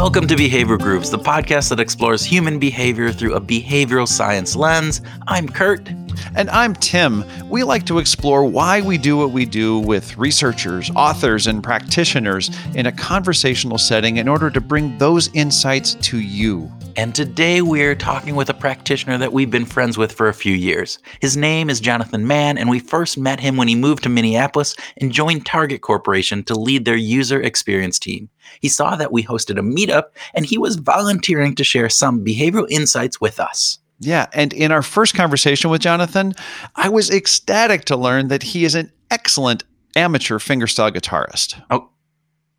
Welcome to Behavioral Grooves, the podcast that explores human behavior through a behavioral science lens. I'm Kurt. And I'm Tim. We like to explore why we do what we do with researchers, authors, and practitioners in a conversational setting in order to bring those insights to you. And today we're talking with a practitioner that we've been friends with for a few years. His name is Jonathan Mann, and we first met him when he moved to Minneapolis and joined Target Corporation to lead their user experience team. He saw that we hosted a meetup and he was volunteering to share some behavioral insights with us. Yeah. And in our first conversation with Jonathan, I was ecstatic to learn that he is an excellent amateur fingerstyle guitarist. Oh,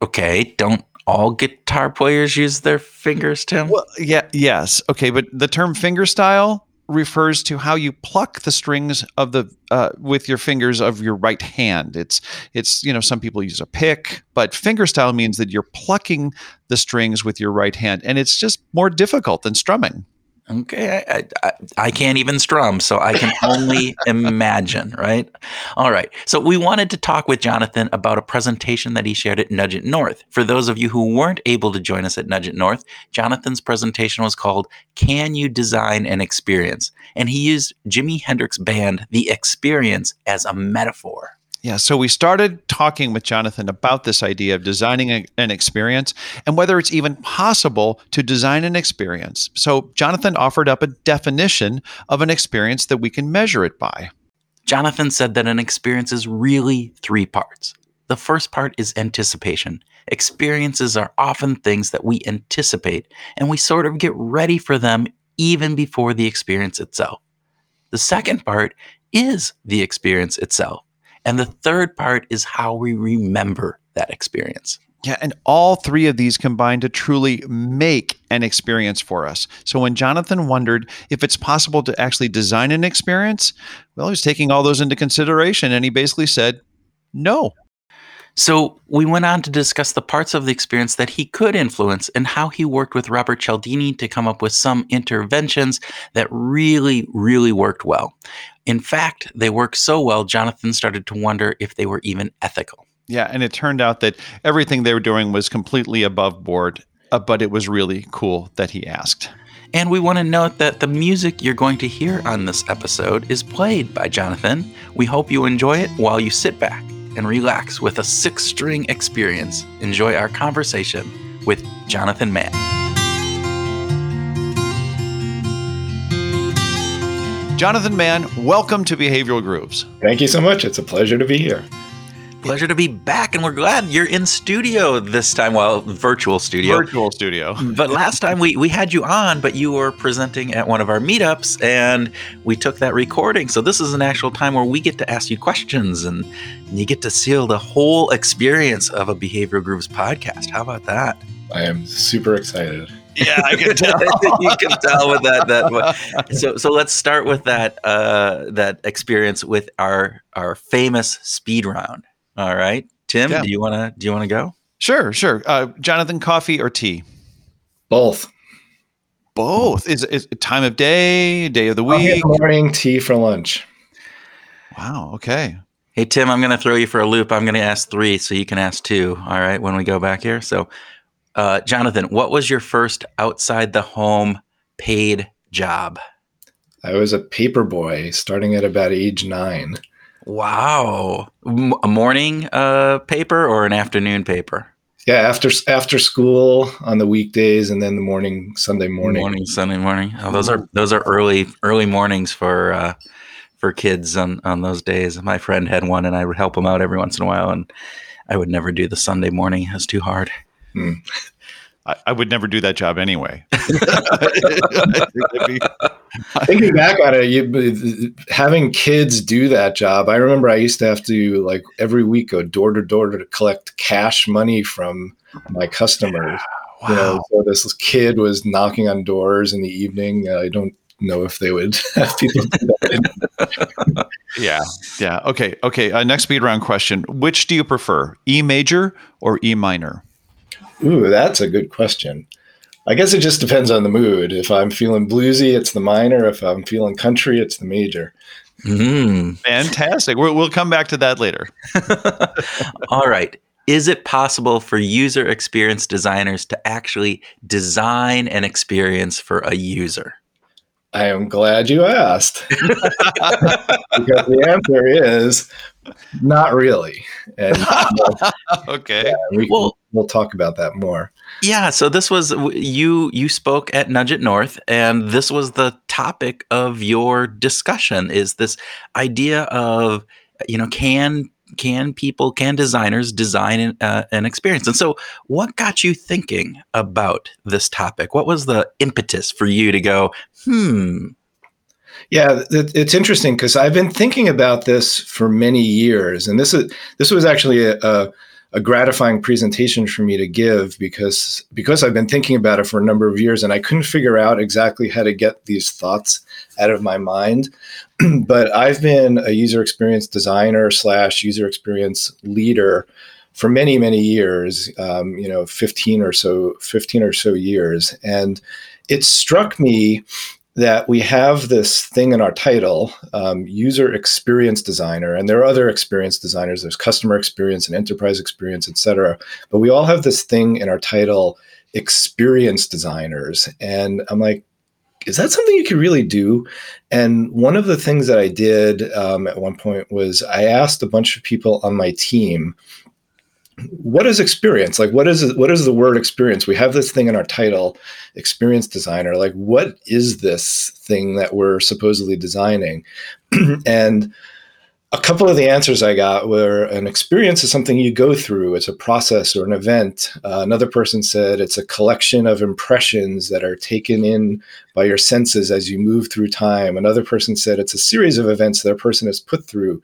okay. Don't all guitar players use their fingers, Tim? Well, yeah, yes. Okay. But the term fingerstyle refers to how you pluck the strings of the uh, with your fingers of your right hand. It's it's you know some people use a pick, but fingerstyle means that you're plucking the strings with your right hand, and it's just more difficult than strumming. Okay, I, I, I, can't even strum, so I can only imagine, right? All right. So we wanted to talk with Jonathan about a presentation that he shared at Nudge It North. For those of you who weren't able to join us at Nudge It North, Jonathan's presentation was called "Can You Design an Experience?" and he used Jimi Hendrix band The Experience as a metaphor. Yeah, so we started talking with Jonathan about this idea of designing a, an experience and whether it's even possible to design an experience. So Jonathan offered up a definition of an experience that we can measure it by. Jonathan said that an experience is really three parts. The first part is anticipation. Experiences are often things that we anticipate, and we sort of get ready for them even before the experience itself. The second part is the experience itself. And the third part is how we remember that experience. Yeah, and all three of these combine to truly make an experience for us. So when Jonathan wondered if it's possible to actually design an experience, well, he was taking all those into consideration and he basically said, no. So we went on to discuss the parts of the experience that he could influence and how he worked with Robert Cialdini to come up with some interventions that really, really worked well. In fact, they worked so well, Jonathan started to wonder if they were even ethical. Yeah, and it turned out that everything they were doing was completely above board, uh, but it was really cool that he asked. And we want to note that the music you're going to hear on this episode is played by Jonathan. We hope you enjoy it while you sit back and relax with a six string experience. Enjoy our conversation with Jonathan Mann. Jonathan Mann, welcome to Behavioral Grooves. Thank you so much. It's a pleasure to be here. Pleasure to be back, and we're glad you're in studio this time. Well, virtual studio. Virtual studio. but last time we, we had you on, but you were presenting at one of our meetups, and we took that recording. So this is an actual time where we get to ask you questions, and you get to seal the whole experience of a Behavioral Grooves podcast. How about that? I am super excited. Yeah, I can tell. you can tell with that. That so so let's start with that uh, that experience with our our famous speed round. All right, Tim, yeah. do you want to do you want to go? Sure, sure. Uh, Jonathan, coffee or tea? Both. Both. Is is time of day, day of the week? morning, tea for lunch. Wow. Okay. Hey Tim, I'm going to throw you for a loop. I'm going to ask three, so you can ask two. All right, when we go back here. So, uh, Jonathan, what was your first outside the home paid job? I was a paper boy starting at about age nine. Wow. a morning uh, paper or an afternoon paper? Yeah, after after school on the weekdays, and then the morning Sunday morning. Morning Sunday morning. Oh, those are those are early early mornings for uh, for kids on on those days. My friend had one, and I would help him out every once in a while, and I would never do the Sunday morning. It was too hard. Hmm. I, I, would never do that job anyway. Thinking back on it, you, having kids do that job, I remember I used to have to like every week go door to door to collect cash money from my customers. Wow. You know, so this kid was knocking on doors in the evening. Uh, I don't know if they would have people do that. yeah, yeah. Okay, okay. Uh, next speed round question: Which do you prefer, E major or E minor? Ooh, that's a good question. I guess it just depends on the mood. If I'm feeling bluesy, it's the minor. If I'm feeling country, it's the major. Mm. Fantastic. We'll, we'll come back to that later. All right. is it possible for user experience designers to actually design an experience for a user? I am glad you asked. because the answer is not really. And okay. yeah, we, Well- we'll talk about that more. Yeah, so this was you you spoke at Nudge It North and this was the topic of your discussion is this idea of you know can can people can designers design an, uh, an experience? And so what got you thinking about this topic? What was the impetus for you to go hmm Yeah, it's interesting because I've been thinking about this for many years, and this is this was actually a, a, a gratifying presentation for me to give because because I've been thinking about it for a number of years, and I couldn't figure out exactly how to get these thoughts out of my mind. but I've been a user experience designer slash user experience leader for many many years. Um, you know, fifteen or so fifteen or so years, and it struck me that we have this thing in our title, um, user experience designer, and there are other experience designers. There's customer experience and enterprise experience, et cetera. But we all have this thing in our title, experience designers. And I'm like, is that something you can really do? And one of the things that I did um, at one point was I asked a bunch of people on my team, what is experience? Like what is what is the word experience? We have this thing in our title experience designer. Like what is this thing that we're supposedly designing? And a couple of the answers i got were an experience is something you go through. It's a process or an event. Uh, another person said it's a collection of impressions that are taken in by your senses as you move through time. Another person said it's a series of events that a person has put through.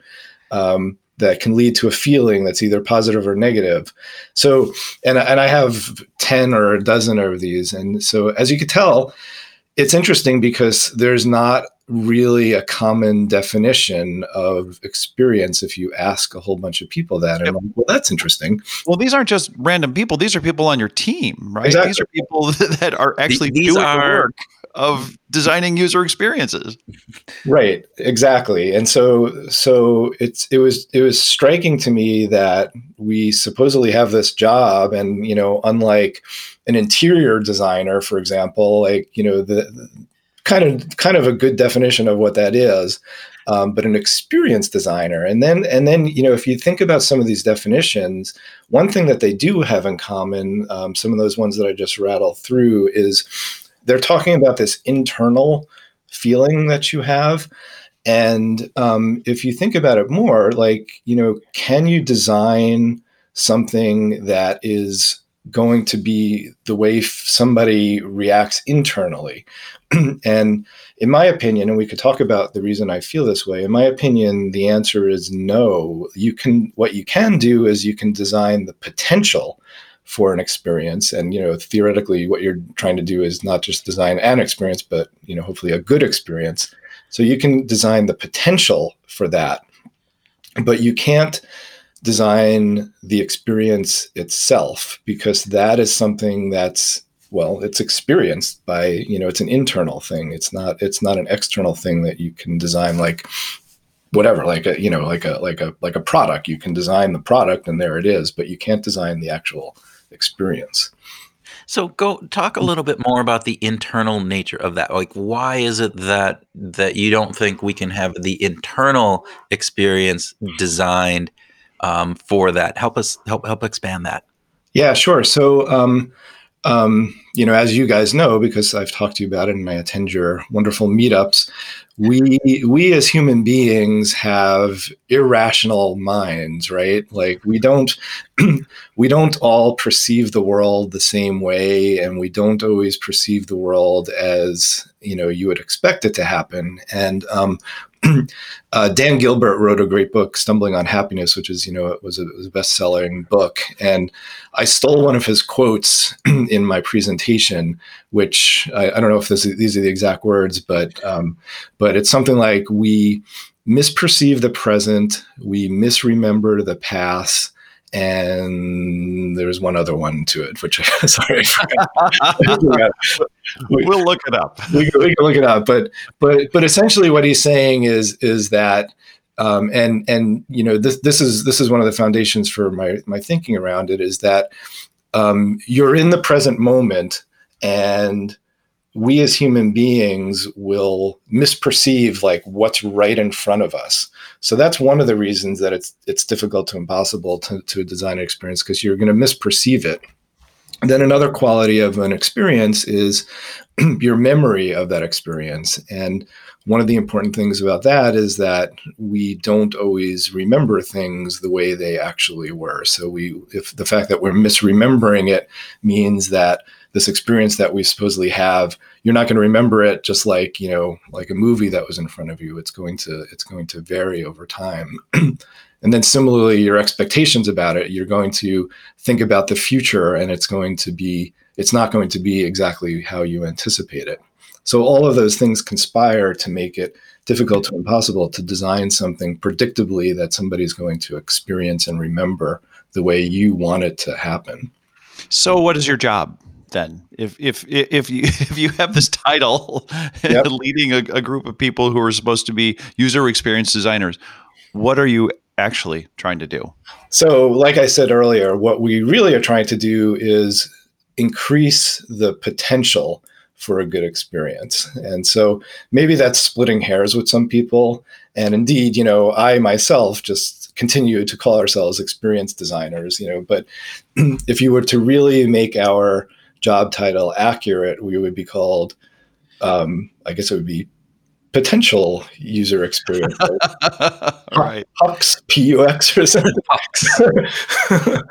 Um, that can lead to a feeling that's either positive or negative. So, and and I have ten or a dozen of these, and so as you could tell, it's interesting because there's not really a common definition of experience if you ask a whole bunch of people that. And I'm like, well, that's interesting. Well, these aren't just random people. These are people on your team, right? Exactly. These are people that are actually these doing are- the work of designing user experiences. Right, exactly. And so so it's it was it was striking to me that we supposedly have this job and you know unlike an interior designer for example like you know the, the kind of kind of a good definition of what that is um, but an experienced designer and then and then you know if you think about some of these definitions one thing that they do have in common um, some of those ones that i just rattled through is they're talking about this internal feeling that you have. And um, if you think about it more like you know can you design something that is going to be the way somebody reacts internally? And in my opinion and we could talk about the reason i feel this way in my opinion the answer is no. You can what you can do is you can design the potential for an experience. And you know theoretically what you're trying to do is not just design an experience but you know hopefully a good experience. So you can design the potential for that but you can't design the experience itself because that is something that's well it's experienced by you know it's an internal thing. It's not it's not an external thing that you can design like whatever like a you know like a like a like a product. You can design the product and there it is but you can't design the actual experience So go talk a little bit more about the internal nature of that. Like why is it that that you don't think we can have the internal experience designed um, for that? Help us help help expand that. Yeah, sure. So, um, um, you know, as you guys know, because I've talked to you about it and I attend your wonderful meetups, we we as human beings have irrational minds, right? Like we don't we don't all perceive the world the same way, and we don't always perceive the world as you know you would expect it to happen. And um, uh, Dan Gilbert wrote a great book, Stumbling on Happiness, which is, you know, it was a, a best-selling book. And I stole one of his quotes in my presentation, which I, I don't know if this is, these are the exact words, but um, but it's something like we misperceive the present, we misremember the past, and there's one other one to it, which sorry. We- We'll look it up. we, can, we can look it up but but but essentially what he's saying is is that Um, and and you know this this is this is one of the foundations for my my thinking around it is that um, you're in the present moment and we as human beings will misperceive like what's right in front of us. So that's one of the reasons that it's it's difficult to impossible to, to design an experience because you're going to misperceive it. And then another quality of an experience is your memory of that experience. And one of the important things about that is that we don't always remember things the way they actually were. So we if the fact that we're misremembering it means that this experience that we supposedly have you're not going to remember it just like you know like a movie that was in front of you. It's going to it's going to vary over time. And then similarly your expectations about it you're going to think about the future and it's going to be it's not going to be exactly how you anticipate it. So all of those things conspire to make it difficult to impossible to design something predictably that somebody's going to experience and remember the way you want it to happen. So what is your job then. If if if you if you have this title yep. leading a, a, group of people who are supposed to be user experience designers what are you actually trying to do? So like i said earlier what we really are trying to do is increase the potential for a good experience. And so maybe that's splitting hairs with some people. And indeed you know i myself just continue to call ourselves experience designers you know but if you were to really make our job title accurate, we would be called, um, I guess it would be potential user experience. right. Hux, P-U-X or something.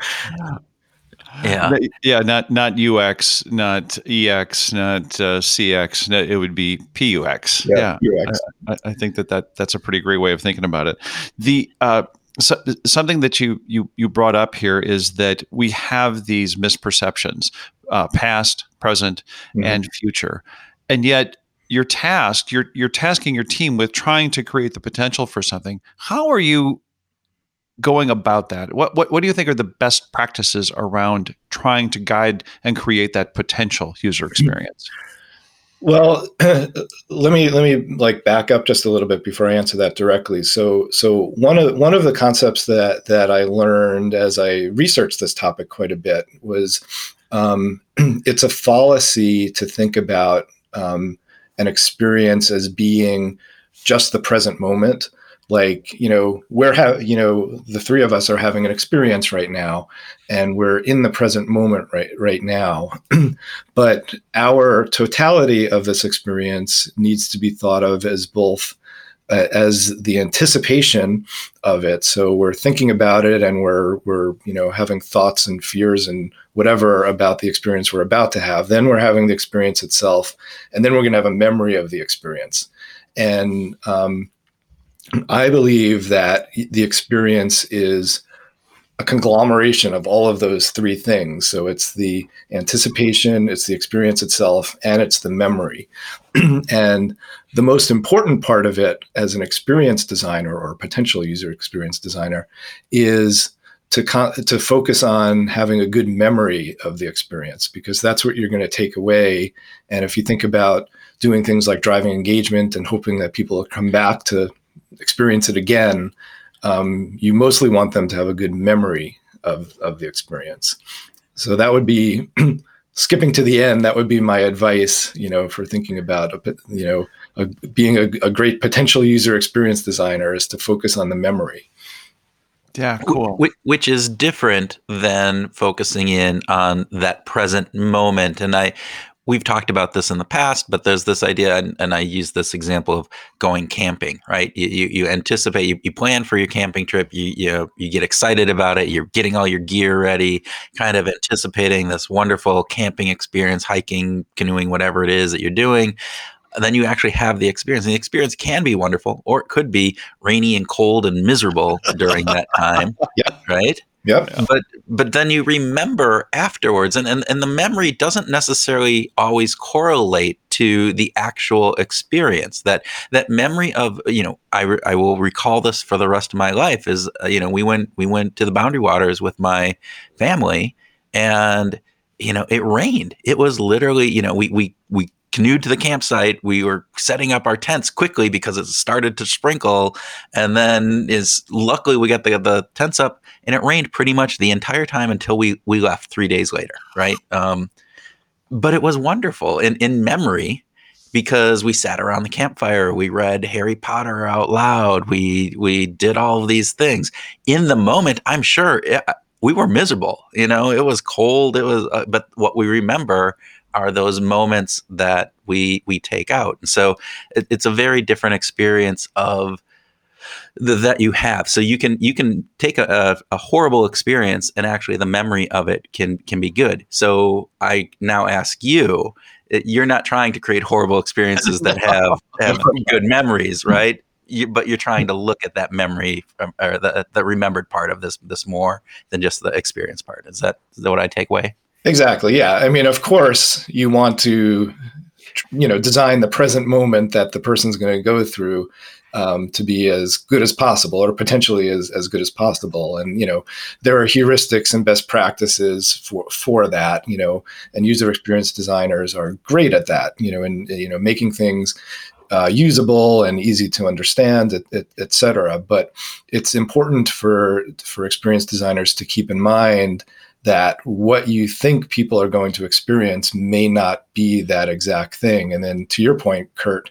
yeah. Yeah, not not UX, not EX, not uh, CX. No, it would be PUX. Yeah. yeah. I, I, think that, that that's a pretty great way of thinking about it. The uh, so, something that you you you brought up here is that we have these misperceptions, uh, past, present, mm-hmm. and future, and yet you're tasked you're you're tasking your team with trying to create the potential for something. How are you going about that? What what what do you think are the best practices around trying to guide and create that potential user experience? Well, let me let me like back up just a little bit before I answer that directly. So so one of one of the concepts that that I learned as I researched this topic quite a bit was um, it's a fallacy to think about um, an experience as being just the present moment like you know we're have you know the three of us are having an experience right now and we're in the present moment right right now. But our totality of this experience needs to be thought of as both uh, as the anticipation of it. So we're thinking about it and we're we're you know having thoughts and fears and whatever about the experience we're about to have. Then we're having the experience itself and then we're going to have a memory of the experience. And um, I believe that the experience is a conglomeration of all of those three things. So it's the anticipation, it's the experience itself, and it's the memory. and the most important part of it as an experience designer or potential user experience designer is to con- to focus on having a good memory of the experience because that's what you're going to take away. And if you think about doing things like driving engagement and hoping that people come back to experience it again, um, you mostly want them to have a good memory of, of the experience. So that would be skipping to the end. That would be my advice, you know, for thinking about, a, you know, a, being a, a great potential user experience designer is to focus on the memory. Yeah, cool. Which is different than focusing in on that present moment. And I, we've talked about this in the past, but there's this idea, and, and I use this example of going camping, right? You, you, you anticipate, you, you, plan for your camping trip, you, you, you get excited about it, you're getting all your gear ready, kind of anticipating this wonderful camping experience, hiking, canoeing, whatever it is that you're doing. And then you actually have the experience. And the experience can be wonderful, or it could be rainy and cold and miserable during that time, yeah. right? Yep. But but then you remember afterwards, and, and and the memory doesn't necessarily always correlate to the actual experience. That that memory of you know I re- I will recall this for the rest of my life. Is uh, you know we went we went to the Boundary Waters with my family, and you know it rained. It was literally you know we we we canoed to the campsite. We were setting up our tents quickly because it started to sprinkle, and then is luckily we got the the tents up, and it rained pretty much the entire time until we we left three days later, right? Um, but it was wonderful in in memory because we sat around the campfire, we read Harry Potter out loud, we we did all of these things. In the moment, I'm sure it, we were miserable. You know, it was cold. It was, uh, but what we remember are those moments that we we take out. And so it, it's a very different experience of the, that you have. So you can you can take a, a, horrible experience and actually the memory of it can can be good. So I now ask you, you're not trying to create horrible experiences that have have good memories, right? You, but you're trying to look at that memory um, or the, the remembered part of this this more than just the experience part. Is that is that what I take away? Exactly. Yeah. I mean, of course, you want to, you know, design the present moment that the person's going to go through um, to be as good as possible, or potentially as, as good as possible. And you know, there are heuristics and best practices for for that. You know, and user experience designers are great at that. You know, and you know, making things uh, usable and easy to understand, et, et, et, cetera. But it's important for for experience designers to keep in mind that what you think people are going to experience may not be that exact thing. And then to your point, Kurt,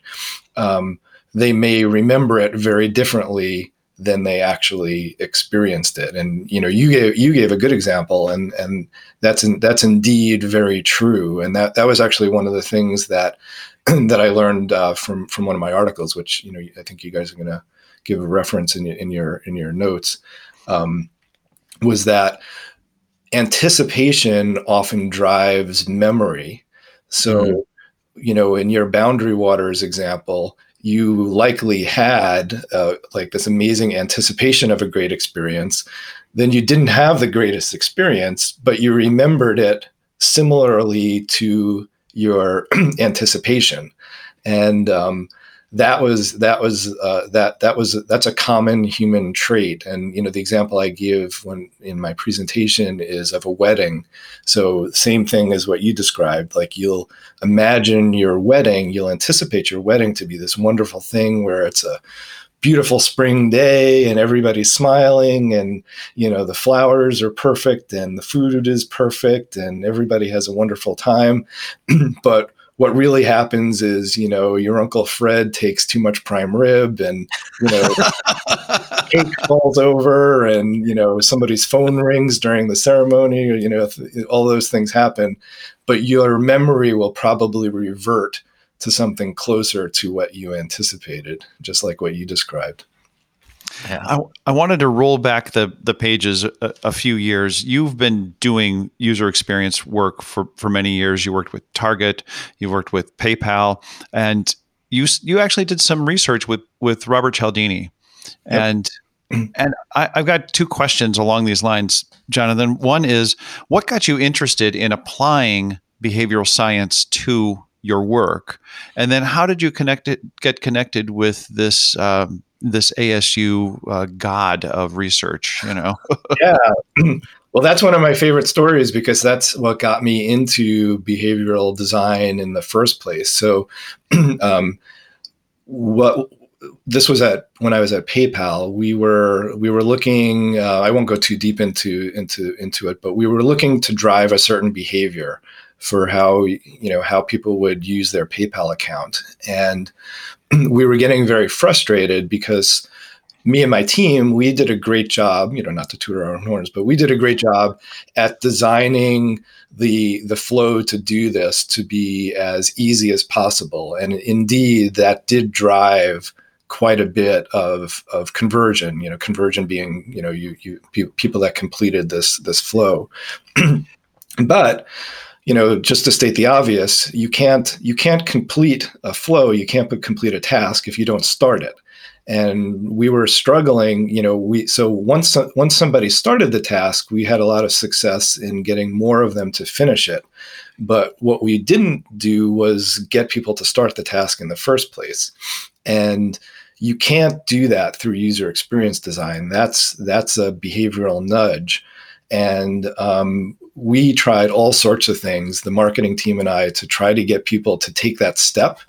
um, they may remember it very differently than they actually experienced it. And you know, you gave you gave a good example, and and that's in, that's indeed very true. And that that was actually one of the things that that I learned uh, from from one of my articles, which you know I think you guys are going to give a reference in your in your in your notes. Um, was that anticipation often drives memory. So, mm-hmm. you know, in your boundary waters example, you likely had uh, like this amazing anticipation of a great experience. Then you didn't have the greatest experience, but you remembered it similarly to your anticipation. And um, that was that was uh, that that was that's a common human trait. And you know the example i give when in my presentation is of a wedding. So same thing as what you described like you'll imagine your wedding you'll anticipate your wedding to be this wonderful thing where it's a beautiful spring day and everybody's smiling and you know the flowers are perfect and the food is perfect and everybody has a wonderful time. But what really happens is, you know, your uncle Fred takes too much prime rib and, you know, cake falls over and, you know, somebody's phone rings during the ceremony, or, you know, all those things happen. But your memory will probably revert to something closer to what you anticipated, just like what you described. Yeah. I, I wanted to roll back the the pages a, a, few years. You've been doing user experience work for for many years. You worked with Target, you worked with PayPal, and you you actually did some research with with Robert Cialdini, yep. and and I, I've got two questions along these lines, Jonathan. One is, what got you interested in applying behavioral science to your work, and then how did you connect it, get connected with this um, this ASU uh, god of research, you know? yeah. Well, that's one of my favorite stories because that's what got me into behavioral design in the first place. So, um, what this was at when I was at PayPal. We were we were looking. Uh, I won't go too deep into into into it, but we were looking to drive a certain behavior for how you know how people would use their PayPal account, and we were getting very frustrated because me and my team, we did a great job, you know, not to toot our own horns, but we did a great job at designing the the flow to do this to be as easy as possible. And indeed, that did drive quite a bit of of conversion, you know, conversion being, you know, you you people that completed this this flow. but you know, just to state the obvious, you can't you can't complete a flow, you can't complete a task if you don't start it. And we were struggling, you know, we so once once somebody started the task, we had a lot of success in getting more of them to finish it. But what we didn't do was get people to start the task in the first place. And you can't do that through user experience design. That's that's a behavioral nudge. And um, we tried all sorts of things, the marketing team and I, to try to get people to take that step.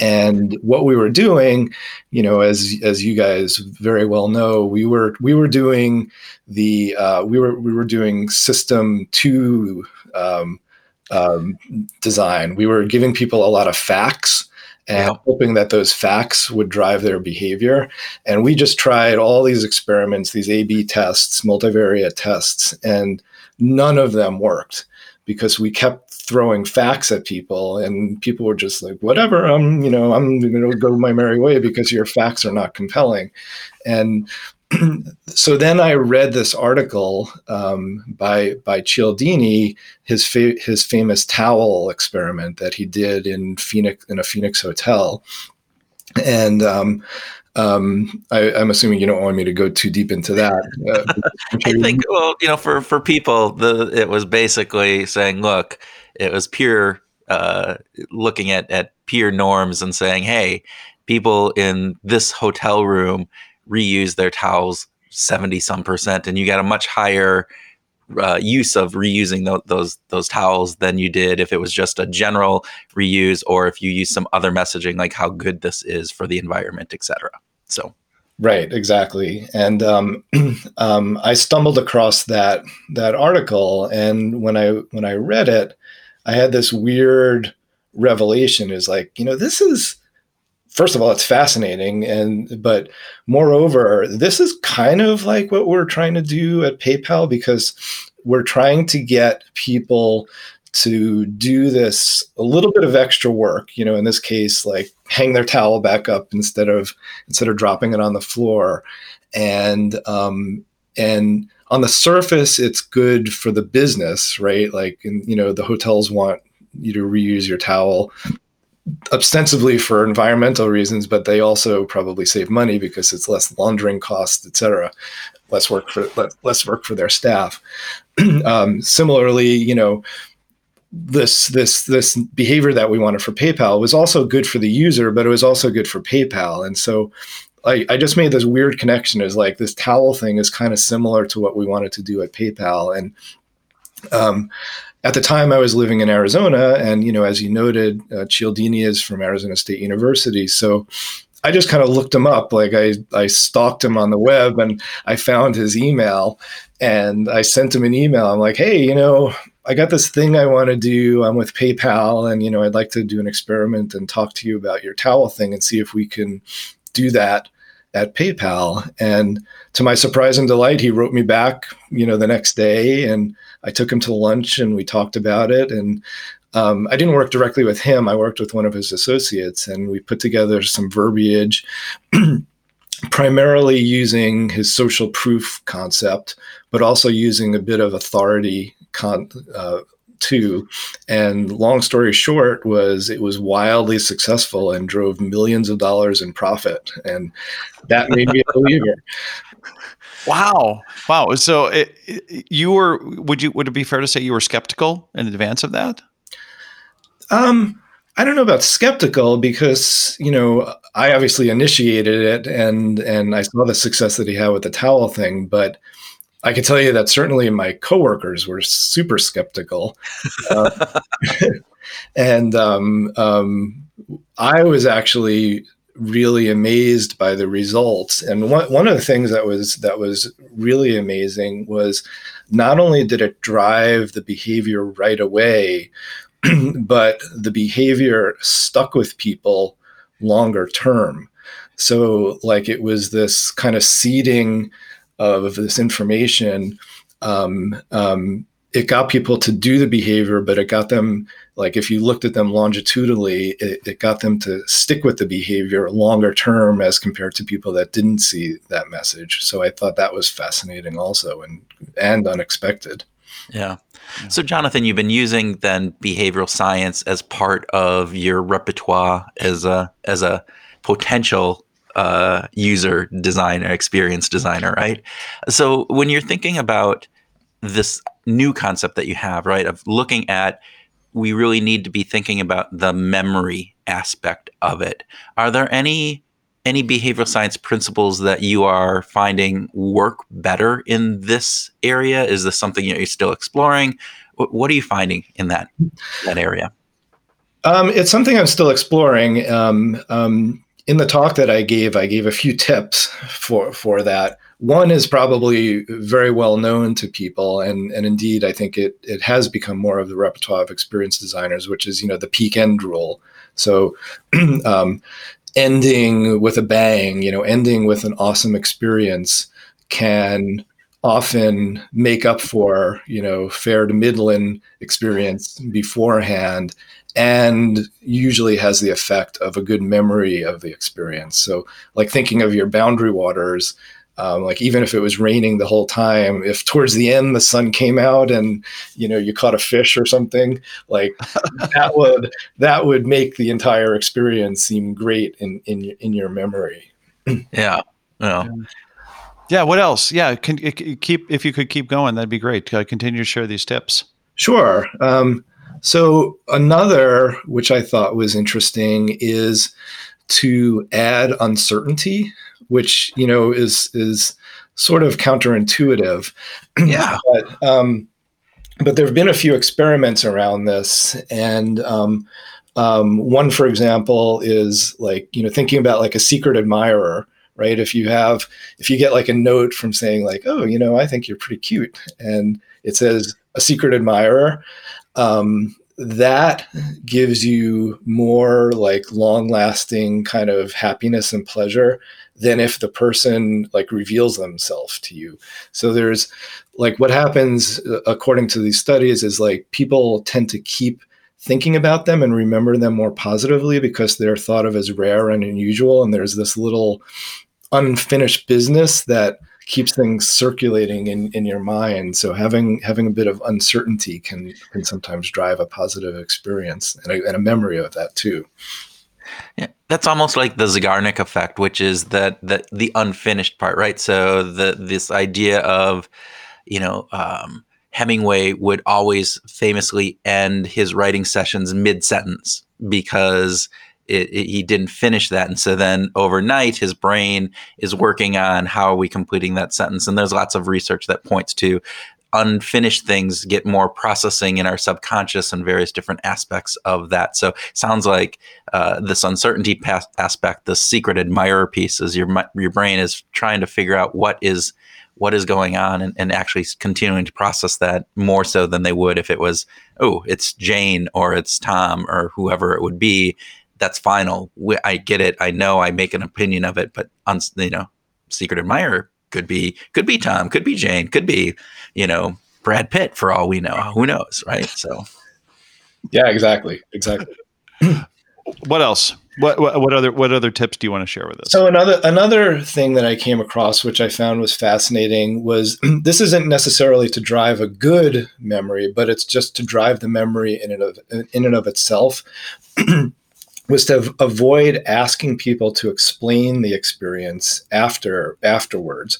And what we were doing, you know, as as you guys very well know, we were we were doing the uh, we were we were doing system two um, um, design. We were giving people a lot of facts and hoping that those facts would drive their behavior. And we just tried all these experiments, these A B tests, multivariate tests, and none of them worked because we kept throwing facts at people and people were just like whatever i'm you know i'm going to go my merry way because your facts are not compelling. And so then I read this article um, by by Cialdini, his fa- his famous towel experiment that he did in Phoenix in a Phoenix hotel, and um, um, I, am assuming you don't want me to go too deep into that. Uh, I think, well, you know, for for people, the it was basically saying, look, it was pure uh, looking at at peer norms and saying, hey, people in this hotel room reuse their towels 70 some percent and you get a much higher uh, use of reusing th- those those towels than you did if it was just a general reuse or if you use some other messaging like how good this is for the environment etc so. Right exactly. And um, um, i stumbled across that that article and when i when i read it i had this weird revelation is like you know this is first of all, it's fascinating, and but moreover, this is kind of like what we're trying to do at PayPal because we're trying to get people to do this a little bit of extra work you know in this case like hang their towel back up instead of instead of dropping it on the floor. And um and on the surface it's good for the business right? Like you know the hotels want you to reuse your towel ostensibly for environmental reasons, but they also probably save money because it's less laundering costs, et cetera, less work for less work for their staff. um, similarly, you know, this this this behavior that we wanted for PayPal was also good for the user, but it was also good for PayPal, and so. I, I just made this weird connection as like this towel thing is kind of similar to what we wanted to do at PayPal. And um, at the time I was living in Arizona, and you know, as you noted, uh, Cialdini is from Arizona State University, so I just kind of looked him up. Like I, I stalked him on the web, and I found his email, and I sent him an email. I'm like, hey, you know, I got this thing I want to do. I'm with PayPal, and you know, I'd like to do an experiment and talk to you about your towel thing and see if we can do that at PayPal. And to my surprise and delight, he wrote me back, you know, the next day and I took him to lunch and we talked about it. And um, I didn't work directly with him. I worked with one of his associates, and we put together some verbiage, primarily using his social proof concept, but also using a bit of authority con- uh, too. And long story short was it was wildly successful and drove millions of dollars in profit, and that made me a believer. Wow. Wow. So it, it, you were, would you, would it be fair to say you were skeptical in advance of that? Um, I don't know about skeptical because, you know, I obviously initiated it and, and I saw the success that he had with the towel thing, but I can tell you that certainly my coworkers were super skeptical. Uh, and um, um, I was actually really amazed by the results. And one, one of the things that was that was really amazing was not only did it drive the behavior right away, but the behavior stuck with people longer term. So like it was this kind of seeding of this information um, um, it got people to do the behavior, but it got them like if you looked at them longitudinally, it, it, got them to stick with the behavior longer term as compared to people that didn't see that message. So I thought that was fascinating also and and unexpected. Yeah. So Jonathan, you've been using then behavioral science as part of your repertoire as a as a potential uh, user designer, experience designer, right? So when you're thinking about this new concept that you have, right, of looking at we really need to be thinking about the memory aspect of it. Are there any any behavioral science principles that you are finding work better in this area? Is this something that you're still exploring? What are you finding in that that area? Um, it's something I'm still exploring. Um, um, in the talk that I gave, I gave a few tips for for that. One is probably very well known to people, and and indeed, I think it it has become more of the repertoire of experienced designers, which is you know the peak end rule. So, um, ending with a bang, you know, ending with an awesome experience can often make up for you know fair to middling experience beforehand and usually has the effect of a good memory of the experience so like thinking of your boundary waters um, like even if it was raining the whole time if towards the end the sun came out and you know you caught a fish or something like that would that would make the entire experience seem great in in, in your memory yeah yeah yeah. What else? Yeah. Can, keep if you could keep going, that'd be great. Uh, continue to share these tips. Sure. Um, so another, which I thought was interesting, is to add uncertainty, which you know is is sort of counterintuitive. Yeah. but, um, but there have been a few experiments around this, and um, um, one, for example, is like you know thinking about like a secret admirer right? If you have, if you get like a note from saying like, oh, you know, I think you're pretty cute, and it says a secret admirer, um, that gives you more like long lasting kind of happiness and pleasure than if the person like reveals themselves to you. So there's like what happens uh, according to these studies is like people tend to keep thinking about them and remember them more positively because they're thought of as rare and unusual. And there's this little unfinished business that keeps things circulating in, in your mind. So having having a bit of uncertainty can can sometimes drive a positive experience and a, and a memory of that too. Yeah, that's almost like the Zeigarnik effect, which is that that the unfinished part, right? So the this idea of, you know, um, Hemingway would always famously end his writing sessions mid sentence because it, it, he didn't finish that. And so then overnight, his brain is working on how are we completing that sentence. And there's lots of research that points to unfinished things get more processing in our subconscious and various different aspects of that. So sounds like uh, this uncertainty aspect, the secret admirer piece, is your your brain is trying to figure out what is what is going on and, and actually continuing to process that more so than they would if it was oh it's Jane or it's Tom or whoever it would be that's final. I get it. I know. I make an opinion of it, but on you know, secret admirer could be could be Tom, could be Jane, could be you know Brad Pitt for all we know. Who knows, right? So, yeah, exactly, exactly. what else? What, what, what other what other tips do you want to share with us? So another another thing that I came across, which I found was fascinating, was this isn't necessarily to drive a good memory, but it's just to drive the memory in and of in and of itself. was to avoid asking people to explain the experience after afterwards.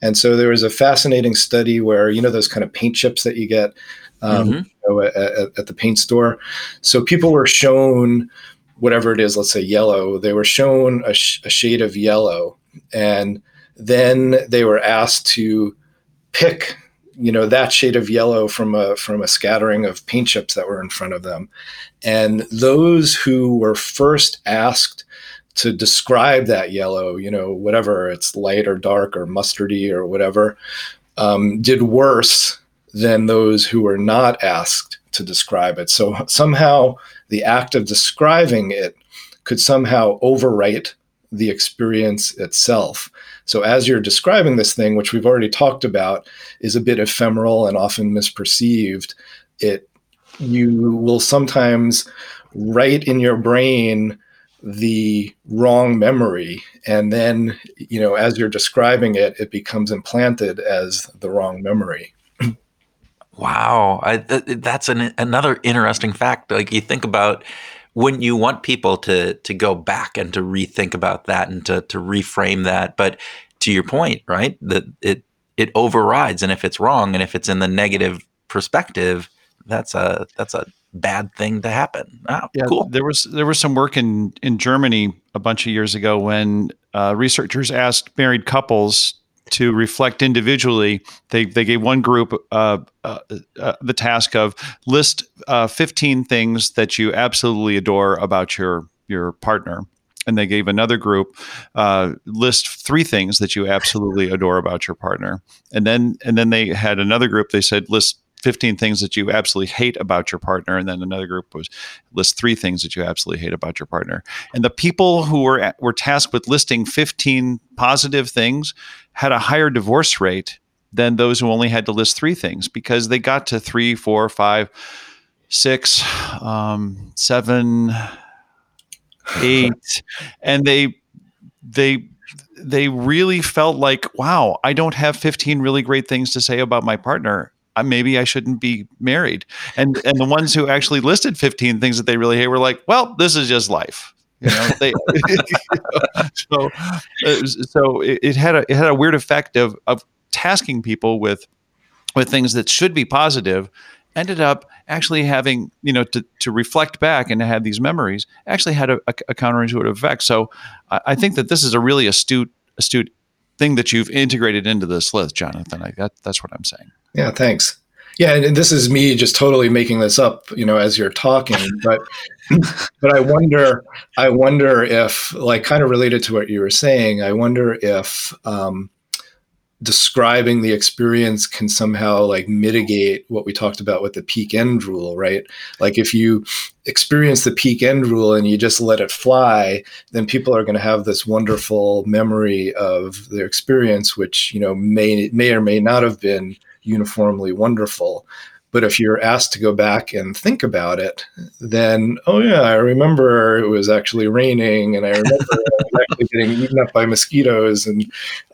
And so there was a fascinating study where you know those kind of paint chips that you get um, mm-hmm. you know, at, at, the paint store. So people were shown whatever it is, let's say yellow. They were shown a, sh- a shade of yellow, and then they were asked to pick you know that shade of yellow from a from a scattering of paint chips that were in front of them. And those who were first asked to describe that yellow you know whatever it's light or dark or mustardy or whatever um, did worse than those who were not asked to describe it. So somehow the act of describing it could somehow overwrite the experience itself so as you're describing this thing, which we've already talked about, is a bit ephemeral and often misperceived, it you will sometimes write in your brain the wrong memory. And then you know as you're describing it it becomes implanted as the wrong memory. Wow. I, th- that's an, another interesting fact. Like you think about wouldn't you want people to to go back and to rethink about that and to to reframe that? But to your point, right? That it it overrides, and if it's wrong, and if it's in the negative perspective, that's a that's a bad thing to happen. Oh, Yeah, cool. there was there was some work in in Germany a bunch of years ago when uh, researchers asked married couples to reflect individually. They they gave one group uh, uh, uh, the task of list uh, 15 things that you absolutely adore about your your partner. And they gave another group uh, list three things that you absolutely adore about your partner, and then and then they had another group. They said list 15 things that you absolutely hate about your partner, and then another group was list three things that you absolutely hate about your partner. And the people who were were tasked with listing 15 positive things had a higher divorce rate than those who only had to list three things because they got to three, four, five, six, um, seven, eight, and they they they really felt like, wow, I don't have 15 really great things to say about my partner. I, maybe I shouldn't be married. And and the ones who actually listed 15 things that they really hate were like, well, this is just life. You know, they, so uh, so it, it had a it had a weird effect of of tasking people with with things that should be positive ended up actually having you know to, to reflect back and to have these memories actually had a, a, a counterintuitive effect so I, I think that this is a really astute astute thing that you've integrated into this list jonathan I, that, that's what i'm saying Yeah, thanks. Yeah, and this is me just totally making this up, you know, as you're talking. But but I wonder, I wonder if, like, kind of related to what you were saying, I wonder if um, describing the experience can somehow like mitigate what we talked about with the peak end rule, right? Like, if you experience the peak end rule and you just let it fly, then people are going to have this wonderful memory of their experience, which you know may may or may not have been uniformly wonderful. But if you're asked to go back and think about it, then oh yeah, I remember it was actually raining, and I remember actually getting eaten up by mosquitoes, and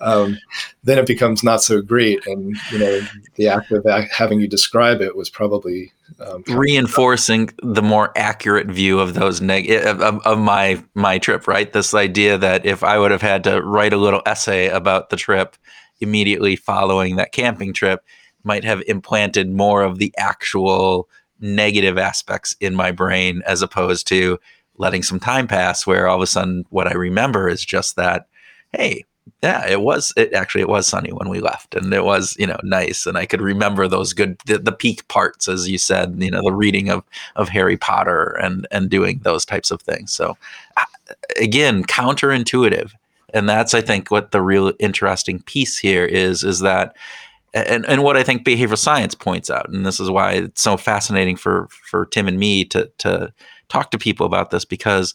um, then it becomes not so great. And you know, the act of having you describe it was probably um, reinforcing the more accurate view of those neg of, of, of my my trip right this idea that if i would have had to write a little essay about the trip immediately following that camping trip might have implanted more of the actual negative aspects in my brain as opposed to letting some time pass where all of a sudden what i remember is just that hey yeah it was it actually it was sunny when we left and it was you know nice and i could remember those good the, the peak parts as you said you know the reading of of harry potter and and doing those types of things. So uh, again counterintuitive. And that's i think what the real interesting piece here is is that and, and what I think behavioral science points out, and this is why it's so fascinating for for Tim and me to to talk to people about this because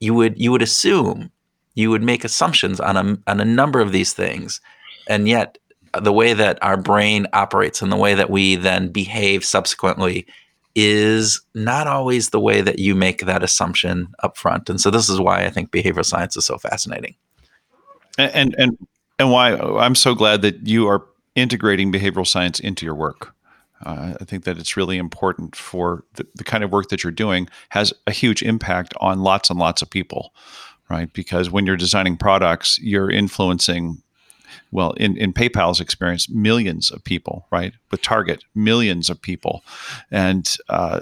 you would you would assume you would make assumptions on a on a number of these things, and yet the way that our brain operates and the way that we then behave subsequently is not always the way that you make that assumption up front. And so this is why I think behavioral science is so fascinating. And and and why I'm so glad that you are integrating behavioral science into your work. Uh, I think that it's really important for the, the kind of work that you're doing has a huge impact on lots and lots of people, right? Because when you're designing products, you're influencing, well, in, in PayPal's experience, millions of people, right? With Target, millions of people, and uh,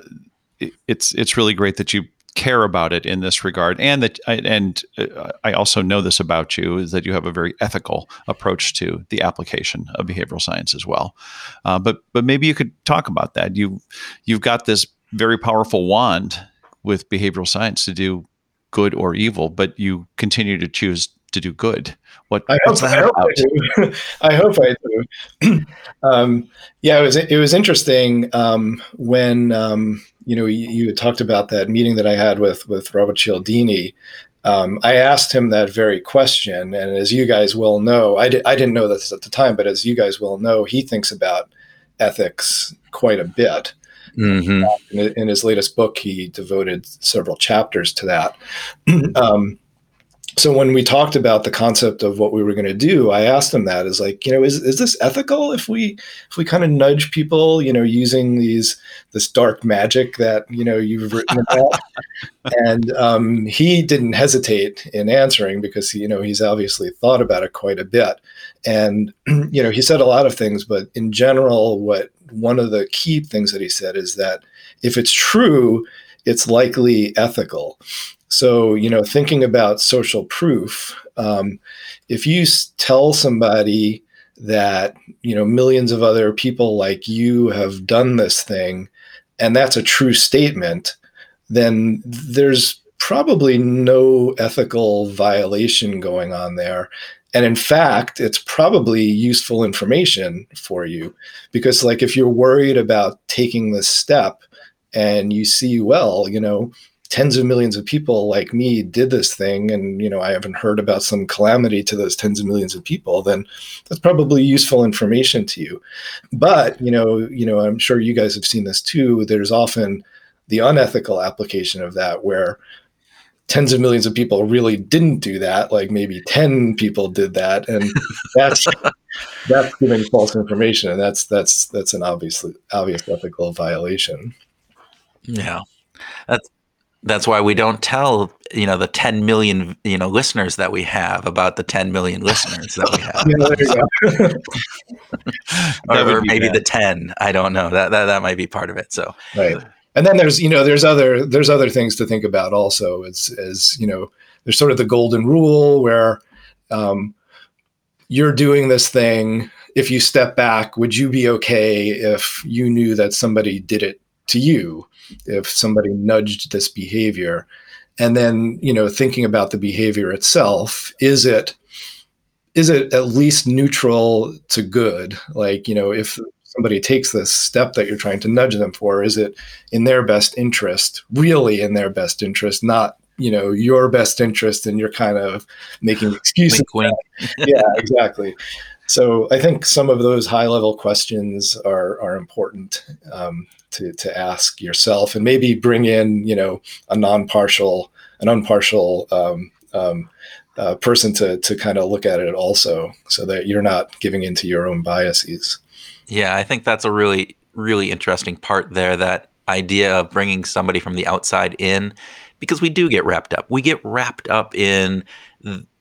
it, it's it's really great that you care about it in this regard. And that and uh, i also know this about you is that you have a very ethical approach to the application of behavioral science as well. Uh, but but maybe you could talk about that. You you've got this very powerful wand with behavioral science to do good or evil but you continue to choose to do good what I hope, I hope I do. I hope I do. um, yeah, it was it was interesting um, when um, you know you, you, talked about that meeting that I had with with Robert Cialdini. Um, I asked him that very question, and as you guys well know, I, di- I didn't know this at the time, but as you guys well know, he thinks about ethics quite a bit. Mm-hmm. In, in, his latest book, he devoted several chapters to that. So when we talked about the concept of what we were going to do i asked him that is like you know is, is this ethical if we if we kind of nudge people you know using these this dark magic that you know you've written about and um, he didn't hesitate in answering because you know he's obviously thought about it quite a bit And you know, he said a lot of things, but in general, what one of the key things that he said is that if it's true, it's likely ethical. So, you know, thinking about social proof, um, if you tell somebody that, you know, millions of other people like you have done this thing, and that's a true statement, then there's probably no ethical violation going on there. And in fact, it's probably useful information for you because, like, if you're worried about taking this step and you see, well, you know, tens of millions of people like me did this thing and you know i haven't heard about some calamity to those tens of millions of people then that's probably useful information to you. But you know you know i'm sure you guys have seen this too there's often the unethical application of that where tens of millions of people really didn't do that like maybe 10 people did that and that's that's giving false information and that's that's that's an obviously obvious ethical violation. Yeah. That's that's why we don't tell you know the 10 million you know listeners that we have about the 10 million listeners that we have. Yeah, or, or maybe bad. the 10 i don't know. That, that that might be part of it so. Right. And then there's you know there's other there's other things to think about also as as you know there's sort of the golden rule where um, you're doing this thing. If you step back would you be okay if you knew that somebody did it to you if somebody nudged this behavior. And then you know thinking about the behavior itself is it is it at least neutral to good? Like you know if somebody takes this step that you're trying to nudge them for is it in their best interest really in their best interest not you know your best interest and you're kind of making excuses wink, wink. yeah exactly. So i think some of those high level questions are are important um, to to ask yourself and maybe bring in you know a non-partial an unpartial um, um, uh, person to to kind of look at it also so that you're not giving into your own biases. Yeah i think that's a really really interesting part there that idea of bringing somebody from the outside in because we do get wrapped up. We get wrapped up in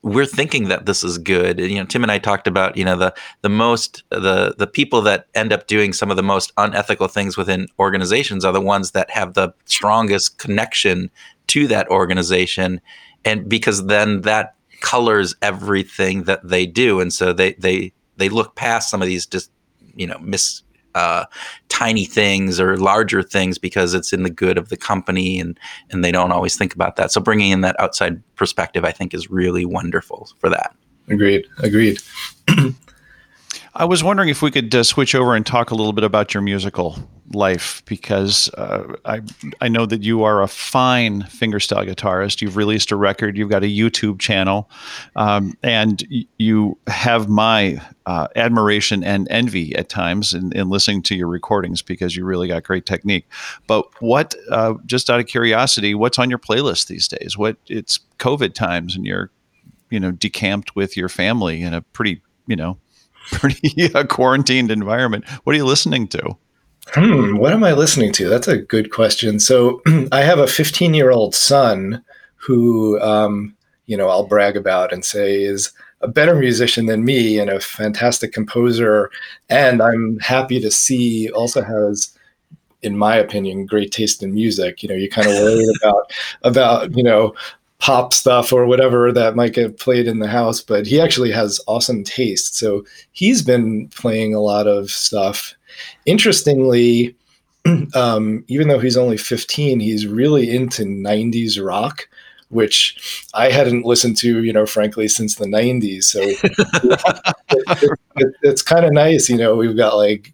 we're thinking that this is good. You know, Tim and I talked about you know the the most the the people that end up doing some of the most unethical things within organizations are the ones that have the strongest connection to that organization, and because then that colors everything that they do, and so they they they look past some of these just you know mis uh, tiny things or larger things because it's in the good of the company and and they don't always think about that. So bringing in that outside perspective i think is really wonderful for that. Agreed. Agreed I was wondering if we could uh, switch over and talk a little bit about your musical life because uh, I I know that you are a fine fingerstyle guitarist. You've released a record. You've got a YouTube channel, um, and you have my uh, admiration and envy at times in, in, listening to your recordings because you really got great technique. But what, uh, just out of curiosity, what's on your playlist these days? What it's COVID times and you're you know decamped with your family in a pretty you know pretty uh, quarantined environment. What are you listening to? Hmm, what am I listening to? That's a good question. So I have a 15 year old son who, um, you know, I'll brag about and say is a better musician than me and a fantastic composer. And I'm happy to see also has, in my opinion, great taste in music. You know, you kind of worried about about you know pop stuff or whatever that might get played in the house, but he actually has awesome taste. So he's been playing a lot of stuff. Interestingly, um, even though he's only 15, he's really into 90s rock which I hadn't listened to, you know, frankly, since the 90s. So it, it, it's kind of nice, you know, we've got like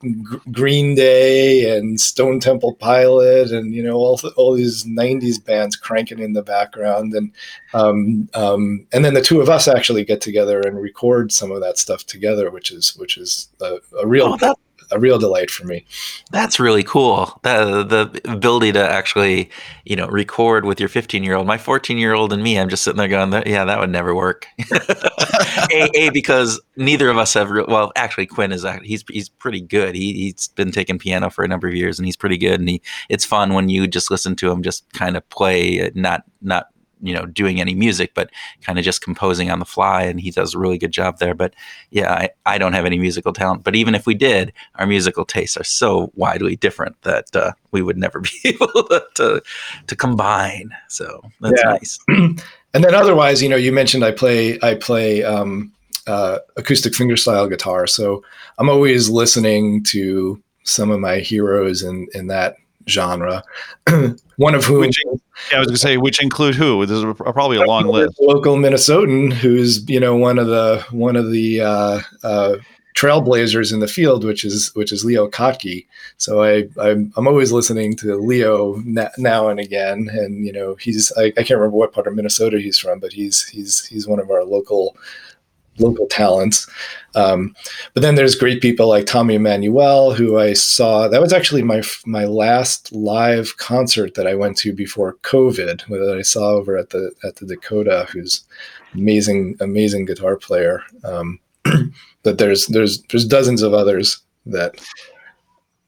Green Day and Stone Temple Pilot and, you know, all, all these 90s bands cranking in the background. And, um, um, and then the two of us actually get together and record some of that stuff together, which is, which is a, a real, oh, that, a real delight for me. That's really cool. The the ability to actually, you know, record with your 15 year old. My 14 year old and me, I'm just sitting there going, yeah, that would never work. a, a, because neither of us have. Re- well, actually, Quinn is he's he's pretty good. He he's been taking piano for a number of years, and he's pretty good. And he it's fun when you just listen to him just kind of play, uh, not not you know doing any music but kind of just composing on the fly and he does a really good job there. But yeah I, I don't have any musical talent. But even if we did our musical tastes are so widely different that uh, we would never be able to, to, to combine. So that's Yeah. nice. And then otherwise, you know, you mentioned I play I play um, uh, acoustic fingerstyle guitar, so I'm always listening to some of my heroes in in that genre. One of whom Which, yeah, I was going to say, which include who? There's a, probably a long list. local Minnesotan who's you know one of the one of the uh, uh, trailblazers in the field, which is which is Leo Kottke. So I I'm, I'm always listening to Leo na- now and again, and you know he's I, I can't remember what part of Minnesota he's from, but he's he's he's one of our local local talents. Um, but then there's great people like Tommy Emmanuel, who I saw. That was actually my my last live concert that I went to before COVID, that I saw over at the at the Dakota, who's amazing amazing guitar player. Um, but there's there's there's dozens of others that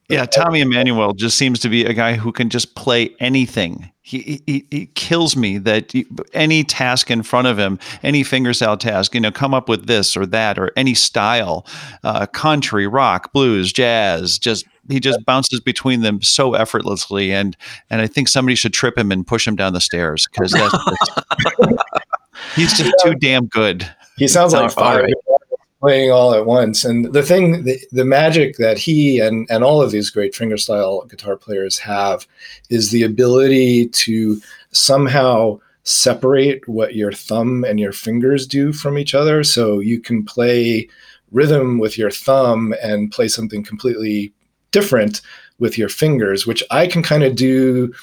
Yeah, Tommy Emmanuel just seems to be a guy who can just play anything. He, he, he kills me that he- any task in front of him, any fingerstyle task, you know, come up with this or that or any style, uh, country, rock, blues, jazz, just he just bounces between them so effortlessly, and and I think somebody should trip him and push him down the stairs because that's, that's- he's just too damn good. he sounds like All fire right. Playing all at once. And the thing the, the magic that he and and all of these great fingerstyle guitar players have is the ability to somehow separate what your thumb and your fingers do from each other. So you can play rhythm with your thumb and play something completely different with your fingers which i can kind of do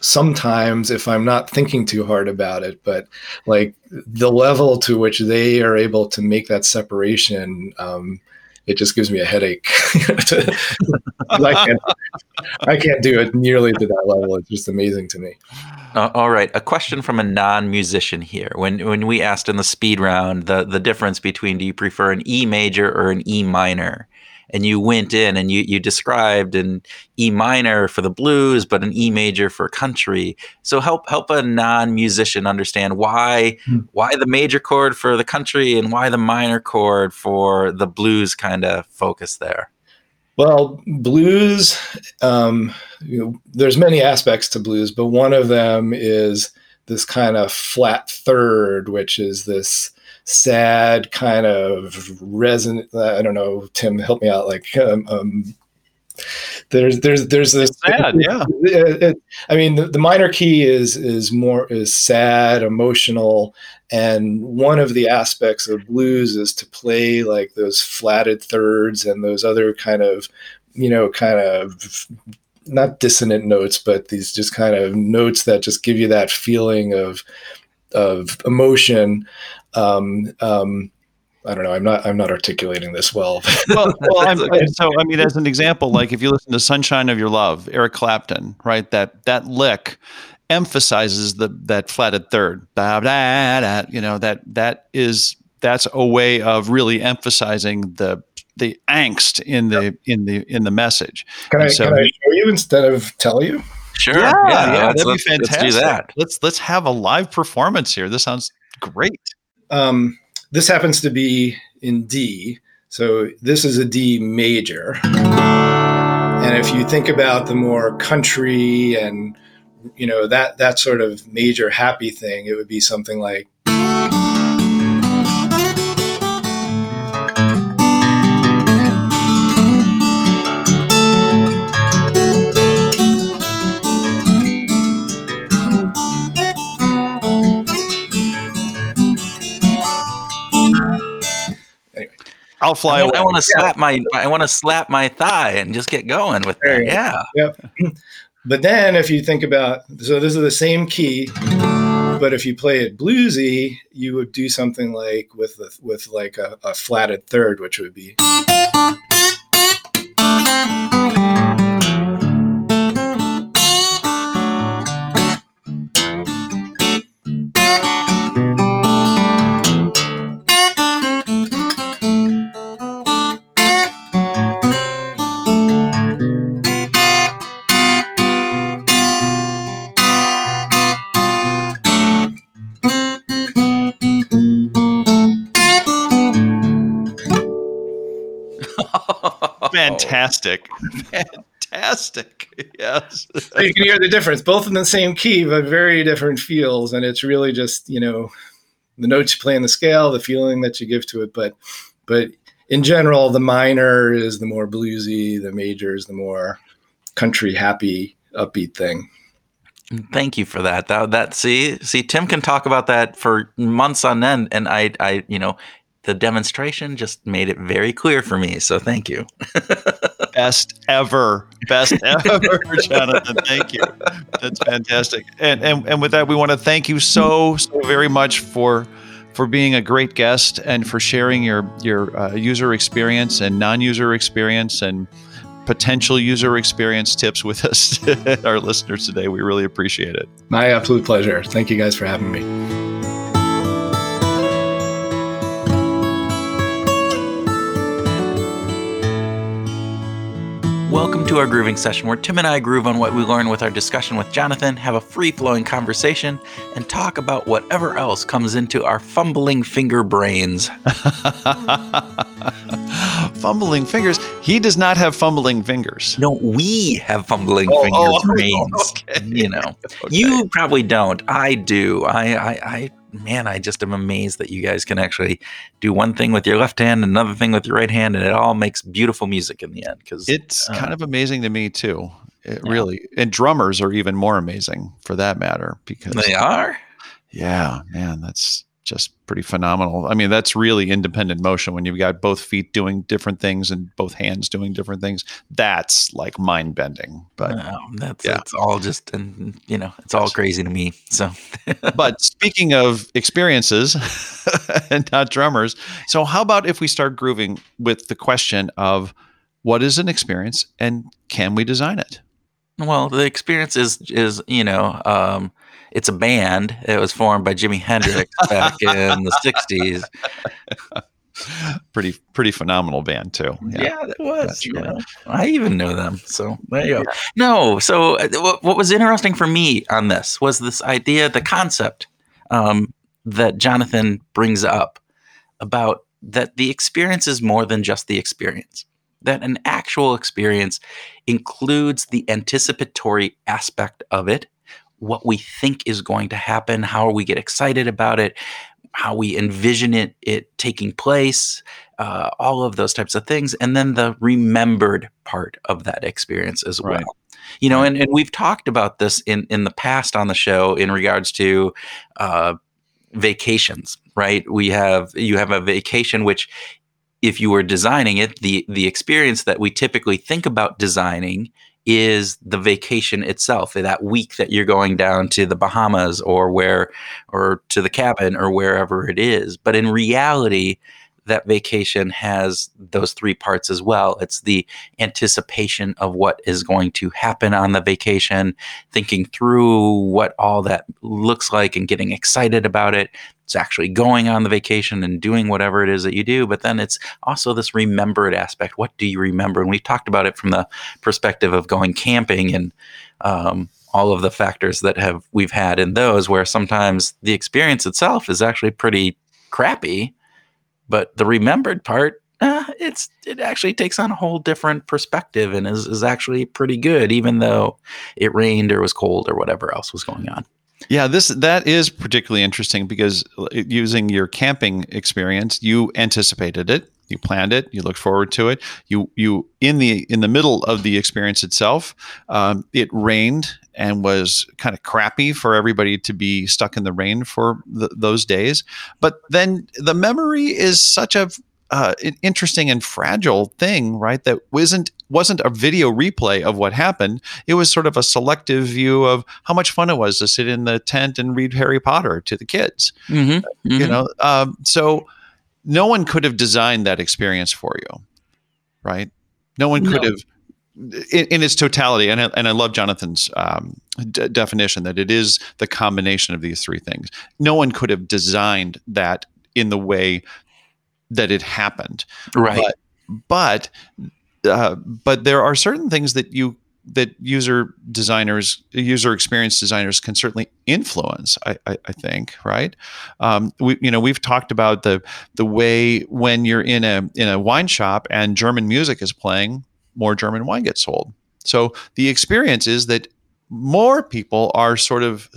sometimes if i'm not thinking too hard about it but like the level to which they are able to make that separation um, it just gives me a headache. I, can't, I can't do it nearly to that level. It's just amazing to me. Uh, all right, a question from a non-musician here. When when we asked in the speed round the the difference between do you prefer an E major or an E minor, and you went in and you you described an E minor for the blues, but an E major for country. So help help a non-musician understand why Hmm. why the major chord for the country and why the minor chord for the blues kind of focus there. Well, blues, um, you know, there's many aspects to blues, but one of them is this kind of flat third, which is this sad kind of resonant. I don't know, Tim, help me out. Like, um, um, there's there's there's this Sad, yeah. it- it- I mean, the, the minor key is is more is sad, emotional, and one of the aspects of blues is to play like those flatted thirds and those other kind of, you know, kind of not dissonant notes, but these just kind of notes that just give you that feeling of of emotion. Um, um, I don't know. I'm not. I'm not articulating this well. well, well I'm, okay. so I mean, as an example, like if you listen to "Sunshine of Your Love," Eric Clapton, right? That that lick emphasizes the that flatted third. Da, da, da, you know that that is that's a way of really emphasizing the the angst in the in the in the message. Can I, And so- can I show you instead of tell you? Sure, Yeah, yeah. that'd let's- be let's- fantastic. Let's do that. Let's let's have a live performance here. This sounds great. Um, this happens to be in D. So this is a D major. And if you think about the more country and you know that that sort of major happy thing, it would be something like I'll fly I, away. want to slap my I want to slap my thigh and just get going with that. Yeah. But then if you think about so this is the same key, but if you play it bluesy, you would do something like with the, with like a, a flatted third, which would be fantastic. Fantastic. Yes. So you can hear the difference, both in the same key, but very different feels. And it's really just, you know, the notes you play in the scale, the feeling that you give to it. But but in general, the minor is the more bluesy, the major is the more country happy, upbeat thing. Thank you for that. That that see see Tim can talk about that for months on end, and I I you know the demonstration just made it very clear for me. So thank you. Best ever, best ever, Jonathan. Thank you. That's fantastic. And and and with that, we want to thank you so so very much for for being a great guest and for sharing your your uh, user experience and non-user experience and potential user experience tips with us, our listeners today. We really appreciate it. My absolute pleasure. Thank you guys for having me. Welcome to our grooving session where Tim and I groove on what we learn with our discussion with Jonathan, have a free flowing conversation, and talk about whatever else comes into our fumbling finger brains. fumbling fingers. He does not have fumbling fingers. No, we have fumbling Oh, finger oh, brains. okay. You know, Okay. you probably don't. I do. I, I, I, man, I just am amazed that you guys can actually do one thing with your left hand, another thing with your right hand, and it all makes beautiful music in the end. Because It's Uh, kind of amazing to me too. It Yeah. really, and drummers are even more amazing for that matter because they are. Yeah, man, that's just pretty phenomenal. I mean, that's really independent motion when you've got both feet doing different things and both hands doing different things. That's like mind bending. But that's yeah. it's all just and you know it's all crazy to me. So but speaking of experiences and not drummers, so how about if we start grooving with the question of what is an experience and can we design it? well, the experience is is you know um, it's a band. It was formed by Jimi Hendrix back in the '60s. Pretty pretty phenomenal band too. Yeah, it was. Know. I even know them. So there you go. No, so uh, what, what was interesting for me on this was this idea, the concept um, that Jonathan brings up about that the experience is more than just the experience. That an actual experience includes the anticipatory aspect of it, what we think is going to happen, how we get excited about it, how we envision it it taking place, uh, all of those types of things, and then the remembered part of that experience as well. Right. You know, and, and we've talked about this in in the past on the show in regards to uh, vacations, right? We have you have a vacation which if you were designing it, the the experience that we typically think about designing is the vacation itself, that week that you're going down to the Bahamas or where or to the cabin or wherever it is. But in reality, that vacation has those three parts as well. It's the anticipation of what is going to happen on the vacation, thinking through what all that looks like and getting excited about it. It's actually going on the vacation and doing whatever it is that you do. But then it's also this remembered aspect. What do you remember? And we talked about it from the perspective of going camping and um, all of the factors that have we've had in those, where sometimes the experience itself is actually pretty crappy, but the remembered part, uh, it's it actually takes on a whole different perspective and is is actually pretty good, even though it rained or was cold or whatever else was going on. Yeah, this that is particularly interesting because uh, using your camping experience, you anticipated it, you planned it, you looked forward to it. You you in the in the middle of the experience itself, um, it rained and was kind of crappy for everybody to be stuck in the rain for th- those days. But then the memory is such a uh, an interesting and fragile thing, right? That wasn't wasn't a video replay of what happened. It was sort of a selective view of how much fun it was to sit in the tent and read Harry Potter to the kids. Mm-hmm. You know, um, so no one could have designed that experience for you, right? No one could No. have. In, in its totality, and I, and I love Jonathan's um, d- definition that it is the combination of these three things. No one could have designed that in the way that it happened right. but uh, but there are certain things that you that user designers user experience designers can certainly influence i, I, I think right um, we you know we've talked about the the way when you're in a in a wine shop and german music is playing more German wine gets sold. So the experience is that more people are sort of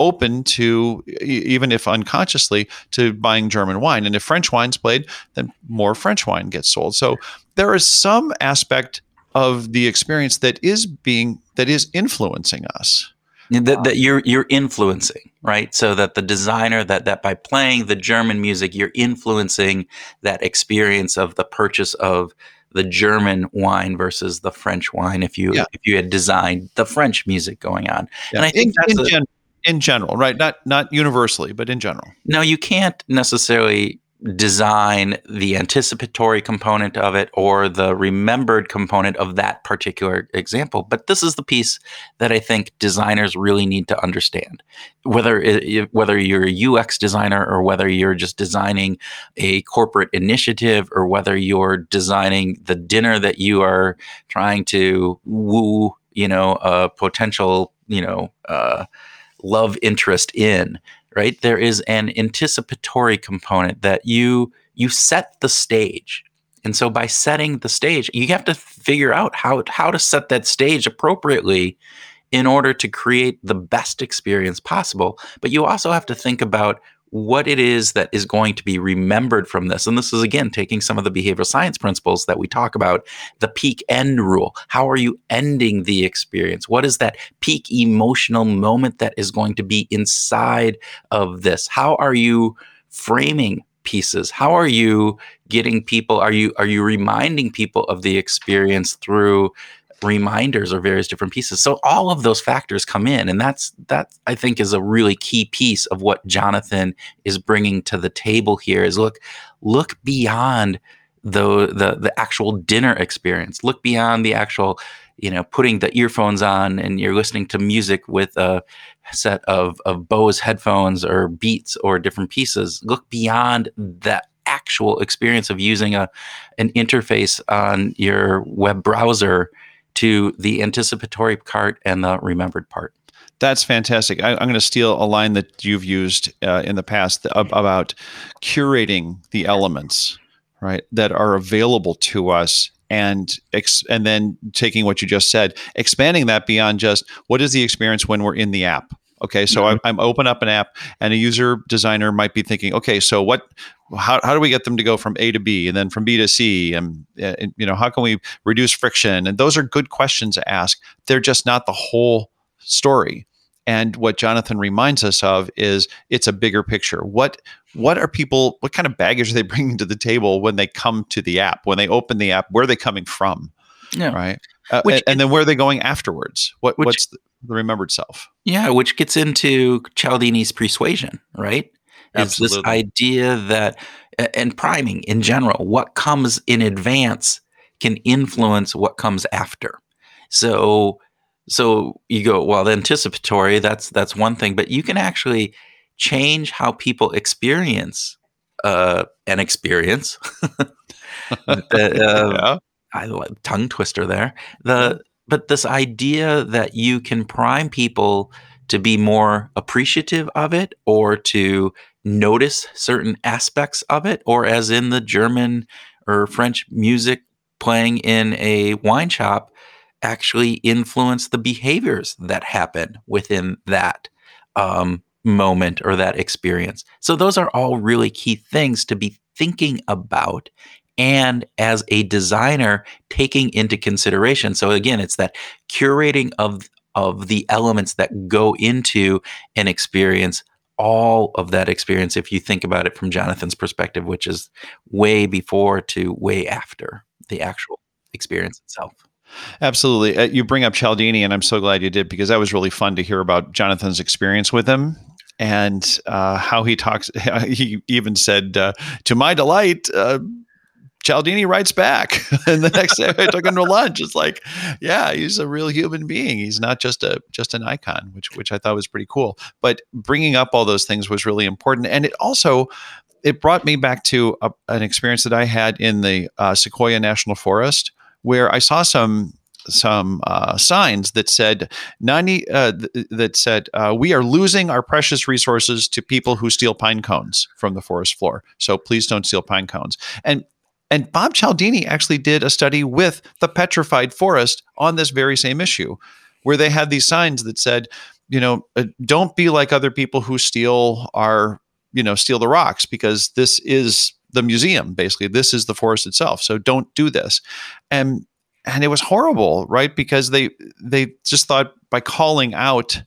open to even if unconsciously to buying German wine and if French wine's played then more French wine gets sold. So there is some aspect of the experience that is being that is influencing us. That, that um, you're you're influencing right? So that the designer that that by playing the german music you're influencing that experience of the purchase of the german wine versus the french wine if you yeah. if you had designed the french music going on. Yeah. and i think in, that's in, a, gen- in general right? Not not universally but in general. No you can't necessarily design the anticipatory component of it or the remembered component of that particular example. But this is the piece that I think designers really need to understand. Whether it, whether you're a UX designer or whether you're just designing a corporate initiative or whether you're designing the dinner that you are trying to woo, you know, a potential, you know, uh, love interest in right? There is an anticipatory component that you you set the stage. And so by setting the stage, you have to figure out how how to set that stage appropriately in order to create the best experience possible. But you also have to think about what it is that is going to be remembered from this. And this is again taking some of the behavioral science principles that we talk about, the peak end rule. How are you ending the experience? What is that peak emotional moment that is going to be inside of this? How are you framing pieces? How are you getting people are you are you reminding people of the experience through reminders or various different pieces. So all of those factors come in, and that's that I think is a really key piece of what Jonathan is bringing to the table here. Is look look beyond the the the actual dinner experience. Look beyond the actual you know putting the earphones on and you're listening to music with a set of of Bose headphones or Beats or different pieces. Look beyond that actual experience of using a an interface on your web browser to the anticipatory part and the remembered part. That's fantastic. I, am going to steal a line that you've used uh, in the past about curating the elements, right, that are available to us, and ex- and then taking what you just said, expanding that beyond just what is the experience when we're in the app. Okay, so mm-hmm. I'm, I'm open up an app, and a user designer might be thinking, okay, so what how, how do we get them to go from A to B and then from B to C? And, and, you know, how can we reduce friction? And those are good questions to ask. They're just not the whole story. And what Jonathan reminds us of is it's a bigger picture. What what are people? What kind of baggage are they bringing to the table when they come to the app? When they open the app, where are they coming from? Yeah. Right. Uh, which, and, and, then where are they going afterwards? What which, what's the, the remembered self? Yeah, which gets into Cialdini's persuasion, right? Absolutely. Is this idea that and priming in general, what comes in advance can influence what comes after. So so you go, well, the anticipatory, that's that's one thing, but you can actually change how people experience uh, an experience. uh, yeah. I like tongue twister there. The but this idea that you can prime people to be more appreciative of it or to notice certain aspects of it, or as in the German or French music playing in a wine shop, actually influence the behaviors that happen within that um, moment or that experience. So, those are all really key things to be thinking about and as a designer taking into consideration. So, again, it's that curating of of the elements that go into an experience all of that experience if you think about it from Jonathan's perspective, which is way before to way after the actual experience itself. Absolutely. Uh, you bring up Cialdini, and I'm so glad you did because that was really fun to hear about Jonathan's experience with him and uh, how he talks. He even said, uh, to my delight, uh, Cialdini writes back. and the next day I took him to lunch. It's like, yeah, he's a real human being. He's not just a just an icon, which which I thought was pretty cool. But bringing up all those things was really important, and it also it brought me back to a, an experience that I had in the uh, Sequoia National Forest, where I saw some some uh, signs that said 90 uh, th- that said uh, we are losing our precious resources to people who steal pine cones from the forest floor so please don't steal pine cones and And Bob Cialdini actually did a study with the Petrified Forest on this very same issue, where they had these signs that said, you know, uh, don't be like other people who steal our, you know, steal the rocks because this is the museum basically. This is the forest itself. So don't do this. And and it was horrible, right? Because they they just thought by calling out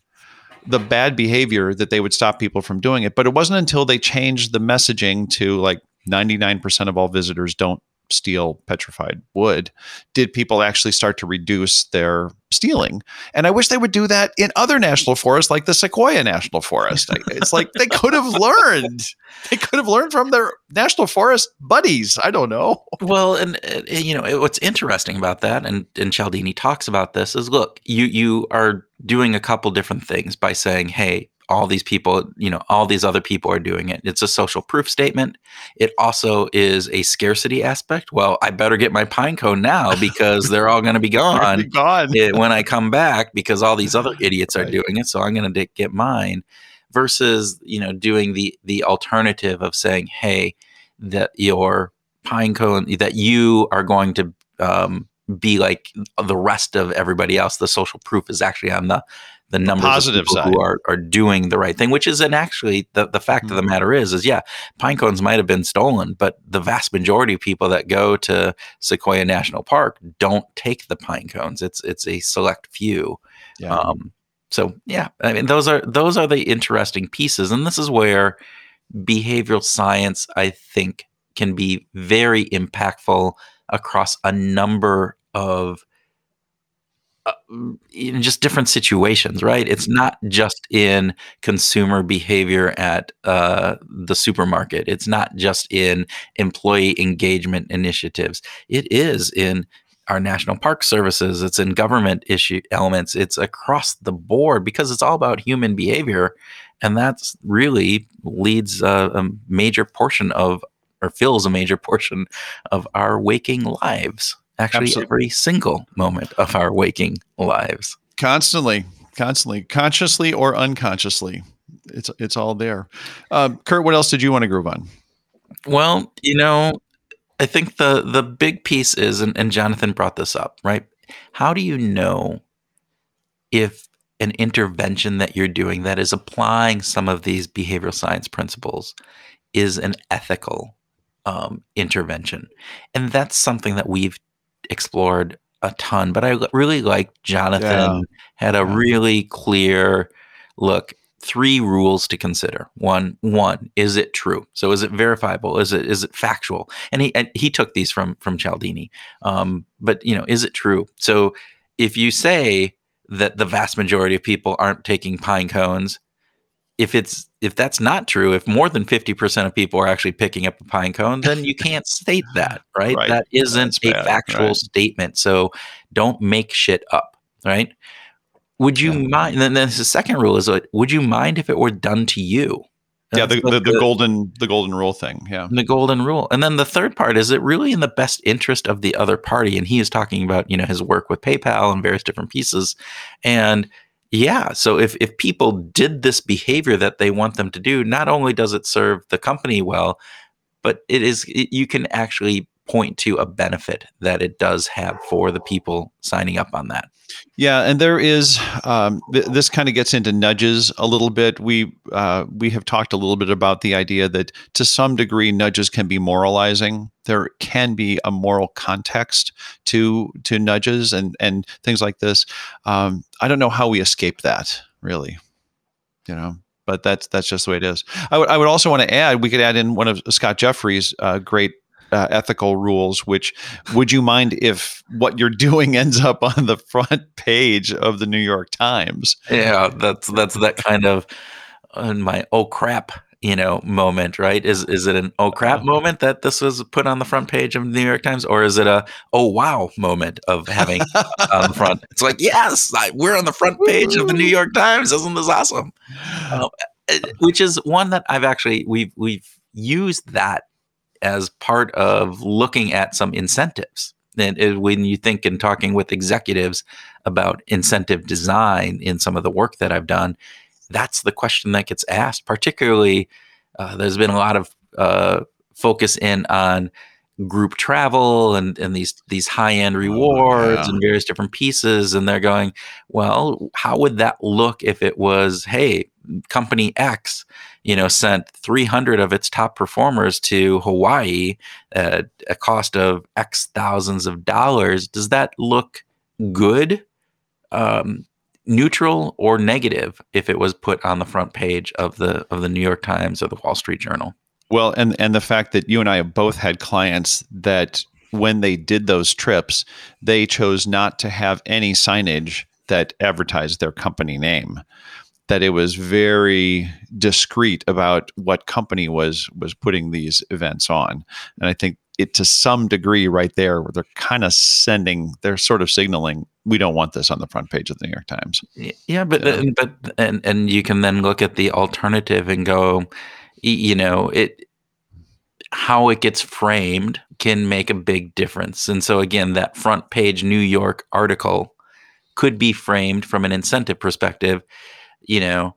the bad behavior that they would stop people from doing it. But it wasn't until they changed the messaging to like 99% of all visitors don't steal petrified wood. Did people actually start to reduce their stealing? And i wish they would do that in other national forests like the sequoia national forest. It's like they could have learned. They could have learned from their national forest buddies. I don't know. Well and you know what's interesting about that and and cialdini talks about this is look you you are doing a couple different things by saying hey all these people, you know, all these other people are doing it. It's a social proof statement. It also is a scarcity aspect. Well, I better get my pine cone now because they're all going to be gone, be gone. when I come back because all these other idiots are right. doing it. So I'm going to get mine versus, you know, doing the the alternative of saying, "Hey, that your pine cone that you are going to um, be like the rest of everybody else. The social proof is actually on the the numbers positive of people side. who are, are doing the right thing, which is, and actually the, the fact mm-hmm. of the mm-hmm. matter is, is yeah, pine cones might have been stolen, but the vast majority of people that go to Sequoia National Park don't take the pine cones. It's, it's a select few. Yeah. Um, so yeah, I mean, those are, those are the interesting pieces. And this is where behavioral science, I think can be very impactful across a number of uh, in just different situations, right? It's not just in consumer behavior at uh, the supermarket. It's not just in employee engagement initiatives. It is in our national park services. It's in government issue elements. It's across the board because it's all about human behavior, and that's really leads a, a major portion of or fills a major portion of our waking lives actually Absolutely. every single moment of our waking lives. Constantly, constantly, consciously or unconsciously. It's it's all there. Uh, Kurt, what else did you want to groove on? Well, you know, I think the the big piece is, and, and Jonathan brought this up, right? How do you know if an intervention that you're doing that is applying some of these behavioral science principles is an ethical um, intervention? And that's something that we've explored a ton, but I really like Jonathan yeah. had a yeah. really clear look. Three rules to consider. One, one is it true? So is it verifiable? Is it is it factual? And he and he took these from from Cialdini. Um, but you know, is it true? So if you say that the vast majority of people aren't taking pine cones, if it's if that's not true, if more than 50% of people are actually picking up a pine cone, then you can't state that, right? right. That isn't a bad, factual right. statement. So don't make shit up, right? Would you yeah. mind? And then the second rule is would you mind if it were done to you? yeah, the, the, the, golden the golden rule thing. Yeah. The golden rule. And then the third part is it really in the best interest of the other party? And he is talking about, you know, his work with PayPal and various different pieces. And yeah. So if, if people did this behavior that they want them to do, not only does it serve the company well, but it is, it, you can actually point to a benefit that it does have for the people signing up on that. Yeah, and there is um, th- this kind of gets into nudges a little bit. We uh, we have talked a little bit about the idea that to some degree nudges can be moralizing. There can be a moral context to to nudges and and things like this. Um, I don't know how we escape that really, you know but that's that's just the way it is. I would I would also want to add we could add in one of Scott Jeffrey's uh, great uh, ethical rules which would you mind if what you're doing ends up on the front page of the New York Times? Yeah that's that's that kind of uh, my oh crap you know moment right? Is is it an oh crap uh-huh. moment that this was put on the front page of the New York Times or is it a oh wow moment of having on the front? It's like yes I, we're on the front page of the New York Times. Isn't this awesome? Um, which is one that I've actually we've we've used that as part of looking at some incentives. And when you think and talking with executives about incentive design in some of the work that I've done, that's the question that gets asked. Particularly, uh, there's been a lot of uh, focus in on group travel and, and these these high end rewards yeah. and various different pieces and they're going well how would that look if it was hey company x you know sent 300 of its top performers to hawaii at a cost of x thousands of dollars does that look good um, neutral or negative if it was put on the front page of the of the new york times or the wall street journal Well, and and the fact that you and I have both had clients that when they did those trips, they chose not to have any signage that advertised their company name. That it was very discreet about what company was was putting these events on, and I think it to some degree right there where they're kind of sending they're sort of signaling we don't want this on the front page of the New York Times. Yeah, but Yeah. but and and you can then look at the alternative and go, you know, it how it gets framed can make a big difference. And so again, that front page New York article could be framed from an incentive perspective, you know,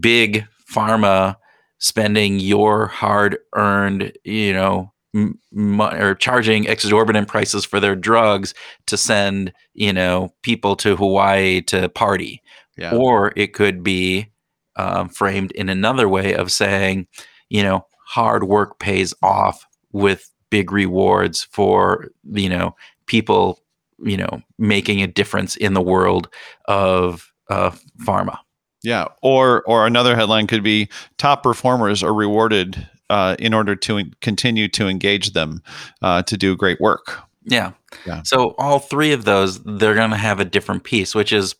big pharma spending your hard earned, you know, m- or charging exorbitant prices for their drugs to send, you know, people to Hawaii to party Yeah. or it could be um, framed in another way of saying, you know, hard work pays off with big rewards for you know people, you know, making a difference in the world of uh, pharma. Yeah, or or another headline could be top performers are rewarded uh, in order to en- continue to engage them uh, to do great work. Yeah. Yeah. So all three of those, they're going to have a different piece, which is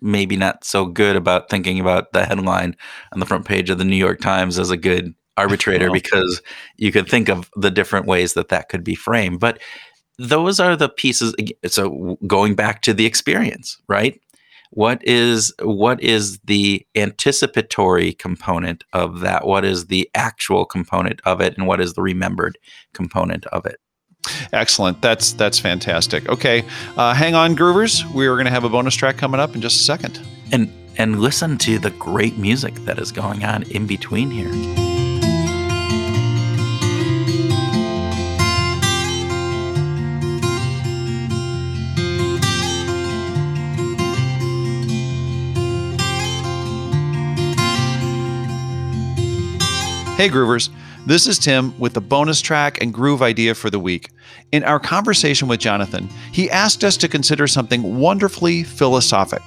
maybe not so good about thinking about the headline on the front page of the New York Times as a good arbitrator because you could think of the different ways that that could be framed. But those are the pieces. So going back to the experience, right? What is what is the anticipatory component of that? What is the actual component of it, and what is the remembered component of it? Excellent. That's that's fantastic. Okay, uh, hang on, Groovers. We are going to have a bonus track coming up in just a second. and and listen to the great music that is going on in between here. Hey, Groovers. This is Tim with the bonus track and groove idea for the week. In our conversation with Jonathan, he asked us to consider something wonderfully philosophic.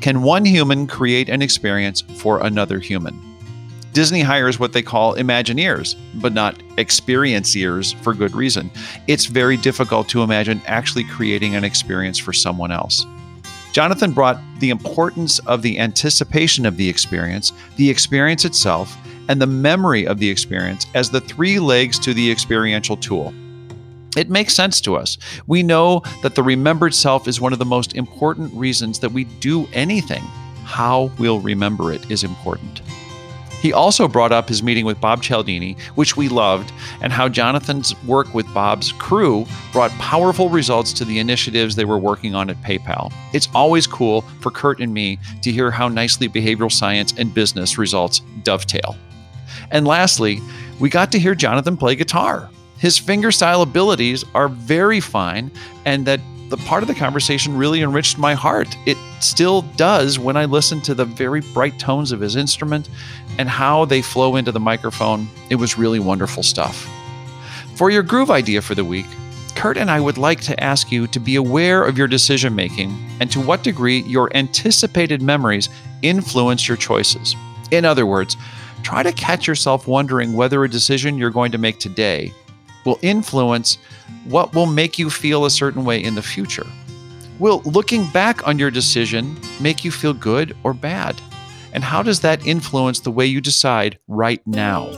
Can one human create an experience for another human? Disney hires what they call Imagineers, but not experienciers for good reason. It's very difficult to imagine actually creating an experience for someone else. Jonathan brought the importance of the anticipation of the experience, the experience itself, and the memory of the experience as the three legs to the experiential tool. It makes sense to us. We know that the remembered self is one of the most important reasons that we do anything. How we'll remember it is important. He also brought up his meeting with Bob Cialdini, which we loved, and how Jonathan's work with Bob's crew brought powerful results to the initiatives they were working on at PayPal. It's always cool for Kurt and me to hear how nicely behavioral science and business results dovetail. And lastly, we got to hear Jonathan play guitar. His fingerstyle abilities are very fine, and that the part of the conversation really enriched my heart. It still does when I listen to the very bright tones of his instrument and how they flow into the microphone. It was really wonderful stuff. For your groove idea for the week, Kurt and I would like to ask you to be aware of your decision making and to what degree your anticipated memories influence your choices. In other words, try to catch yourself wondering whether a decision you're going to make today will influence what will make you feel a certain way in the future. Will looking back on your decision make you feel good or bad? And how does that influence the way you decide right now?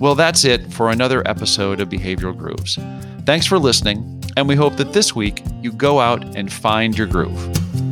Well, that's it for another episode of Behavioral Grooves. Thanks for listening, and we hope that this week you go out and find your groove.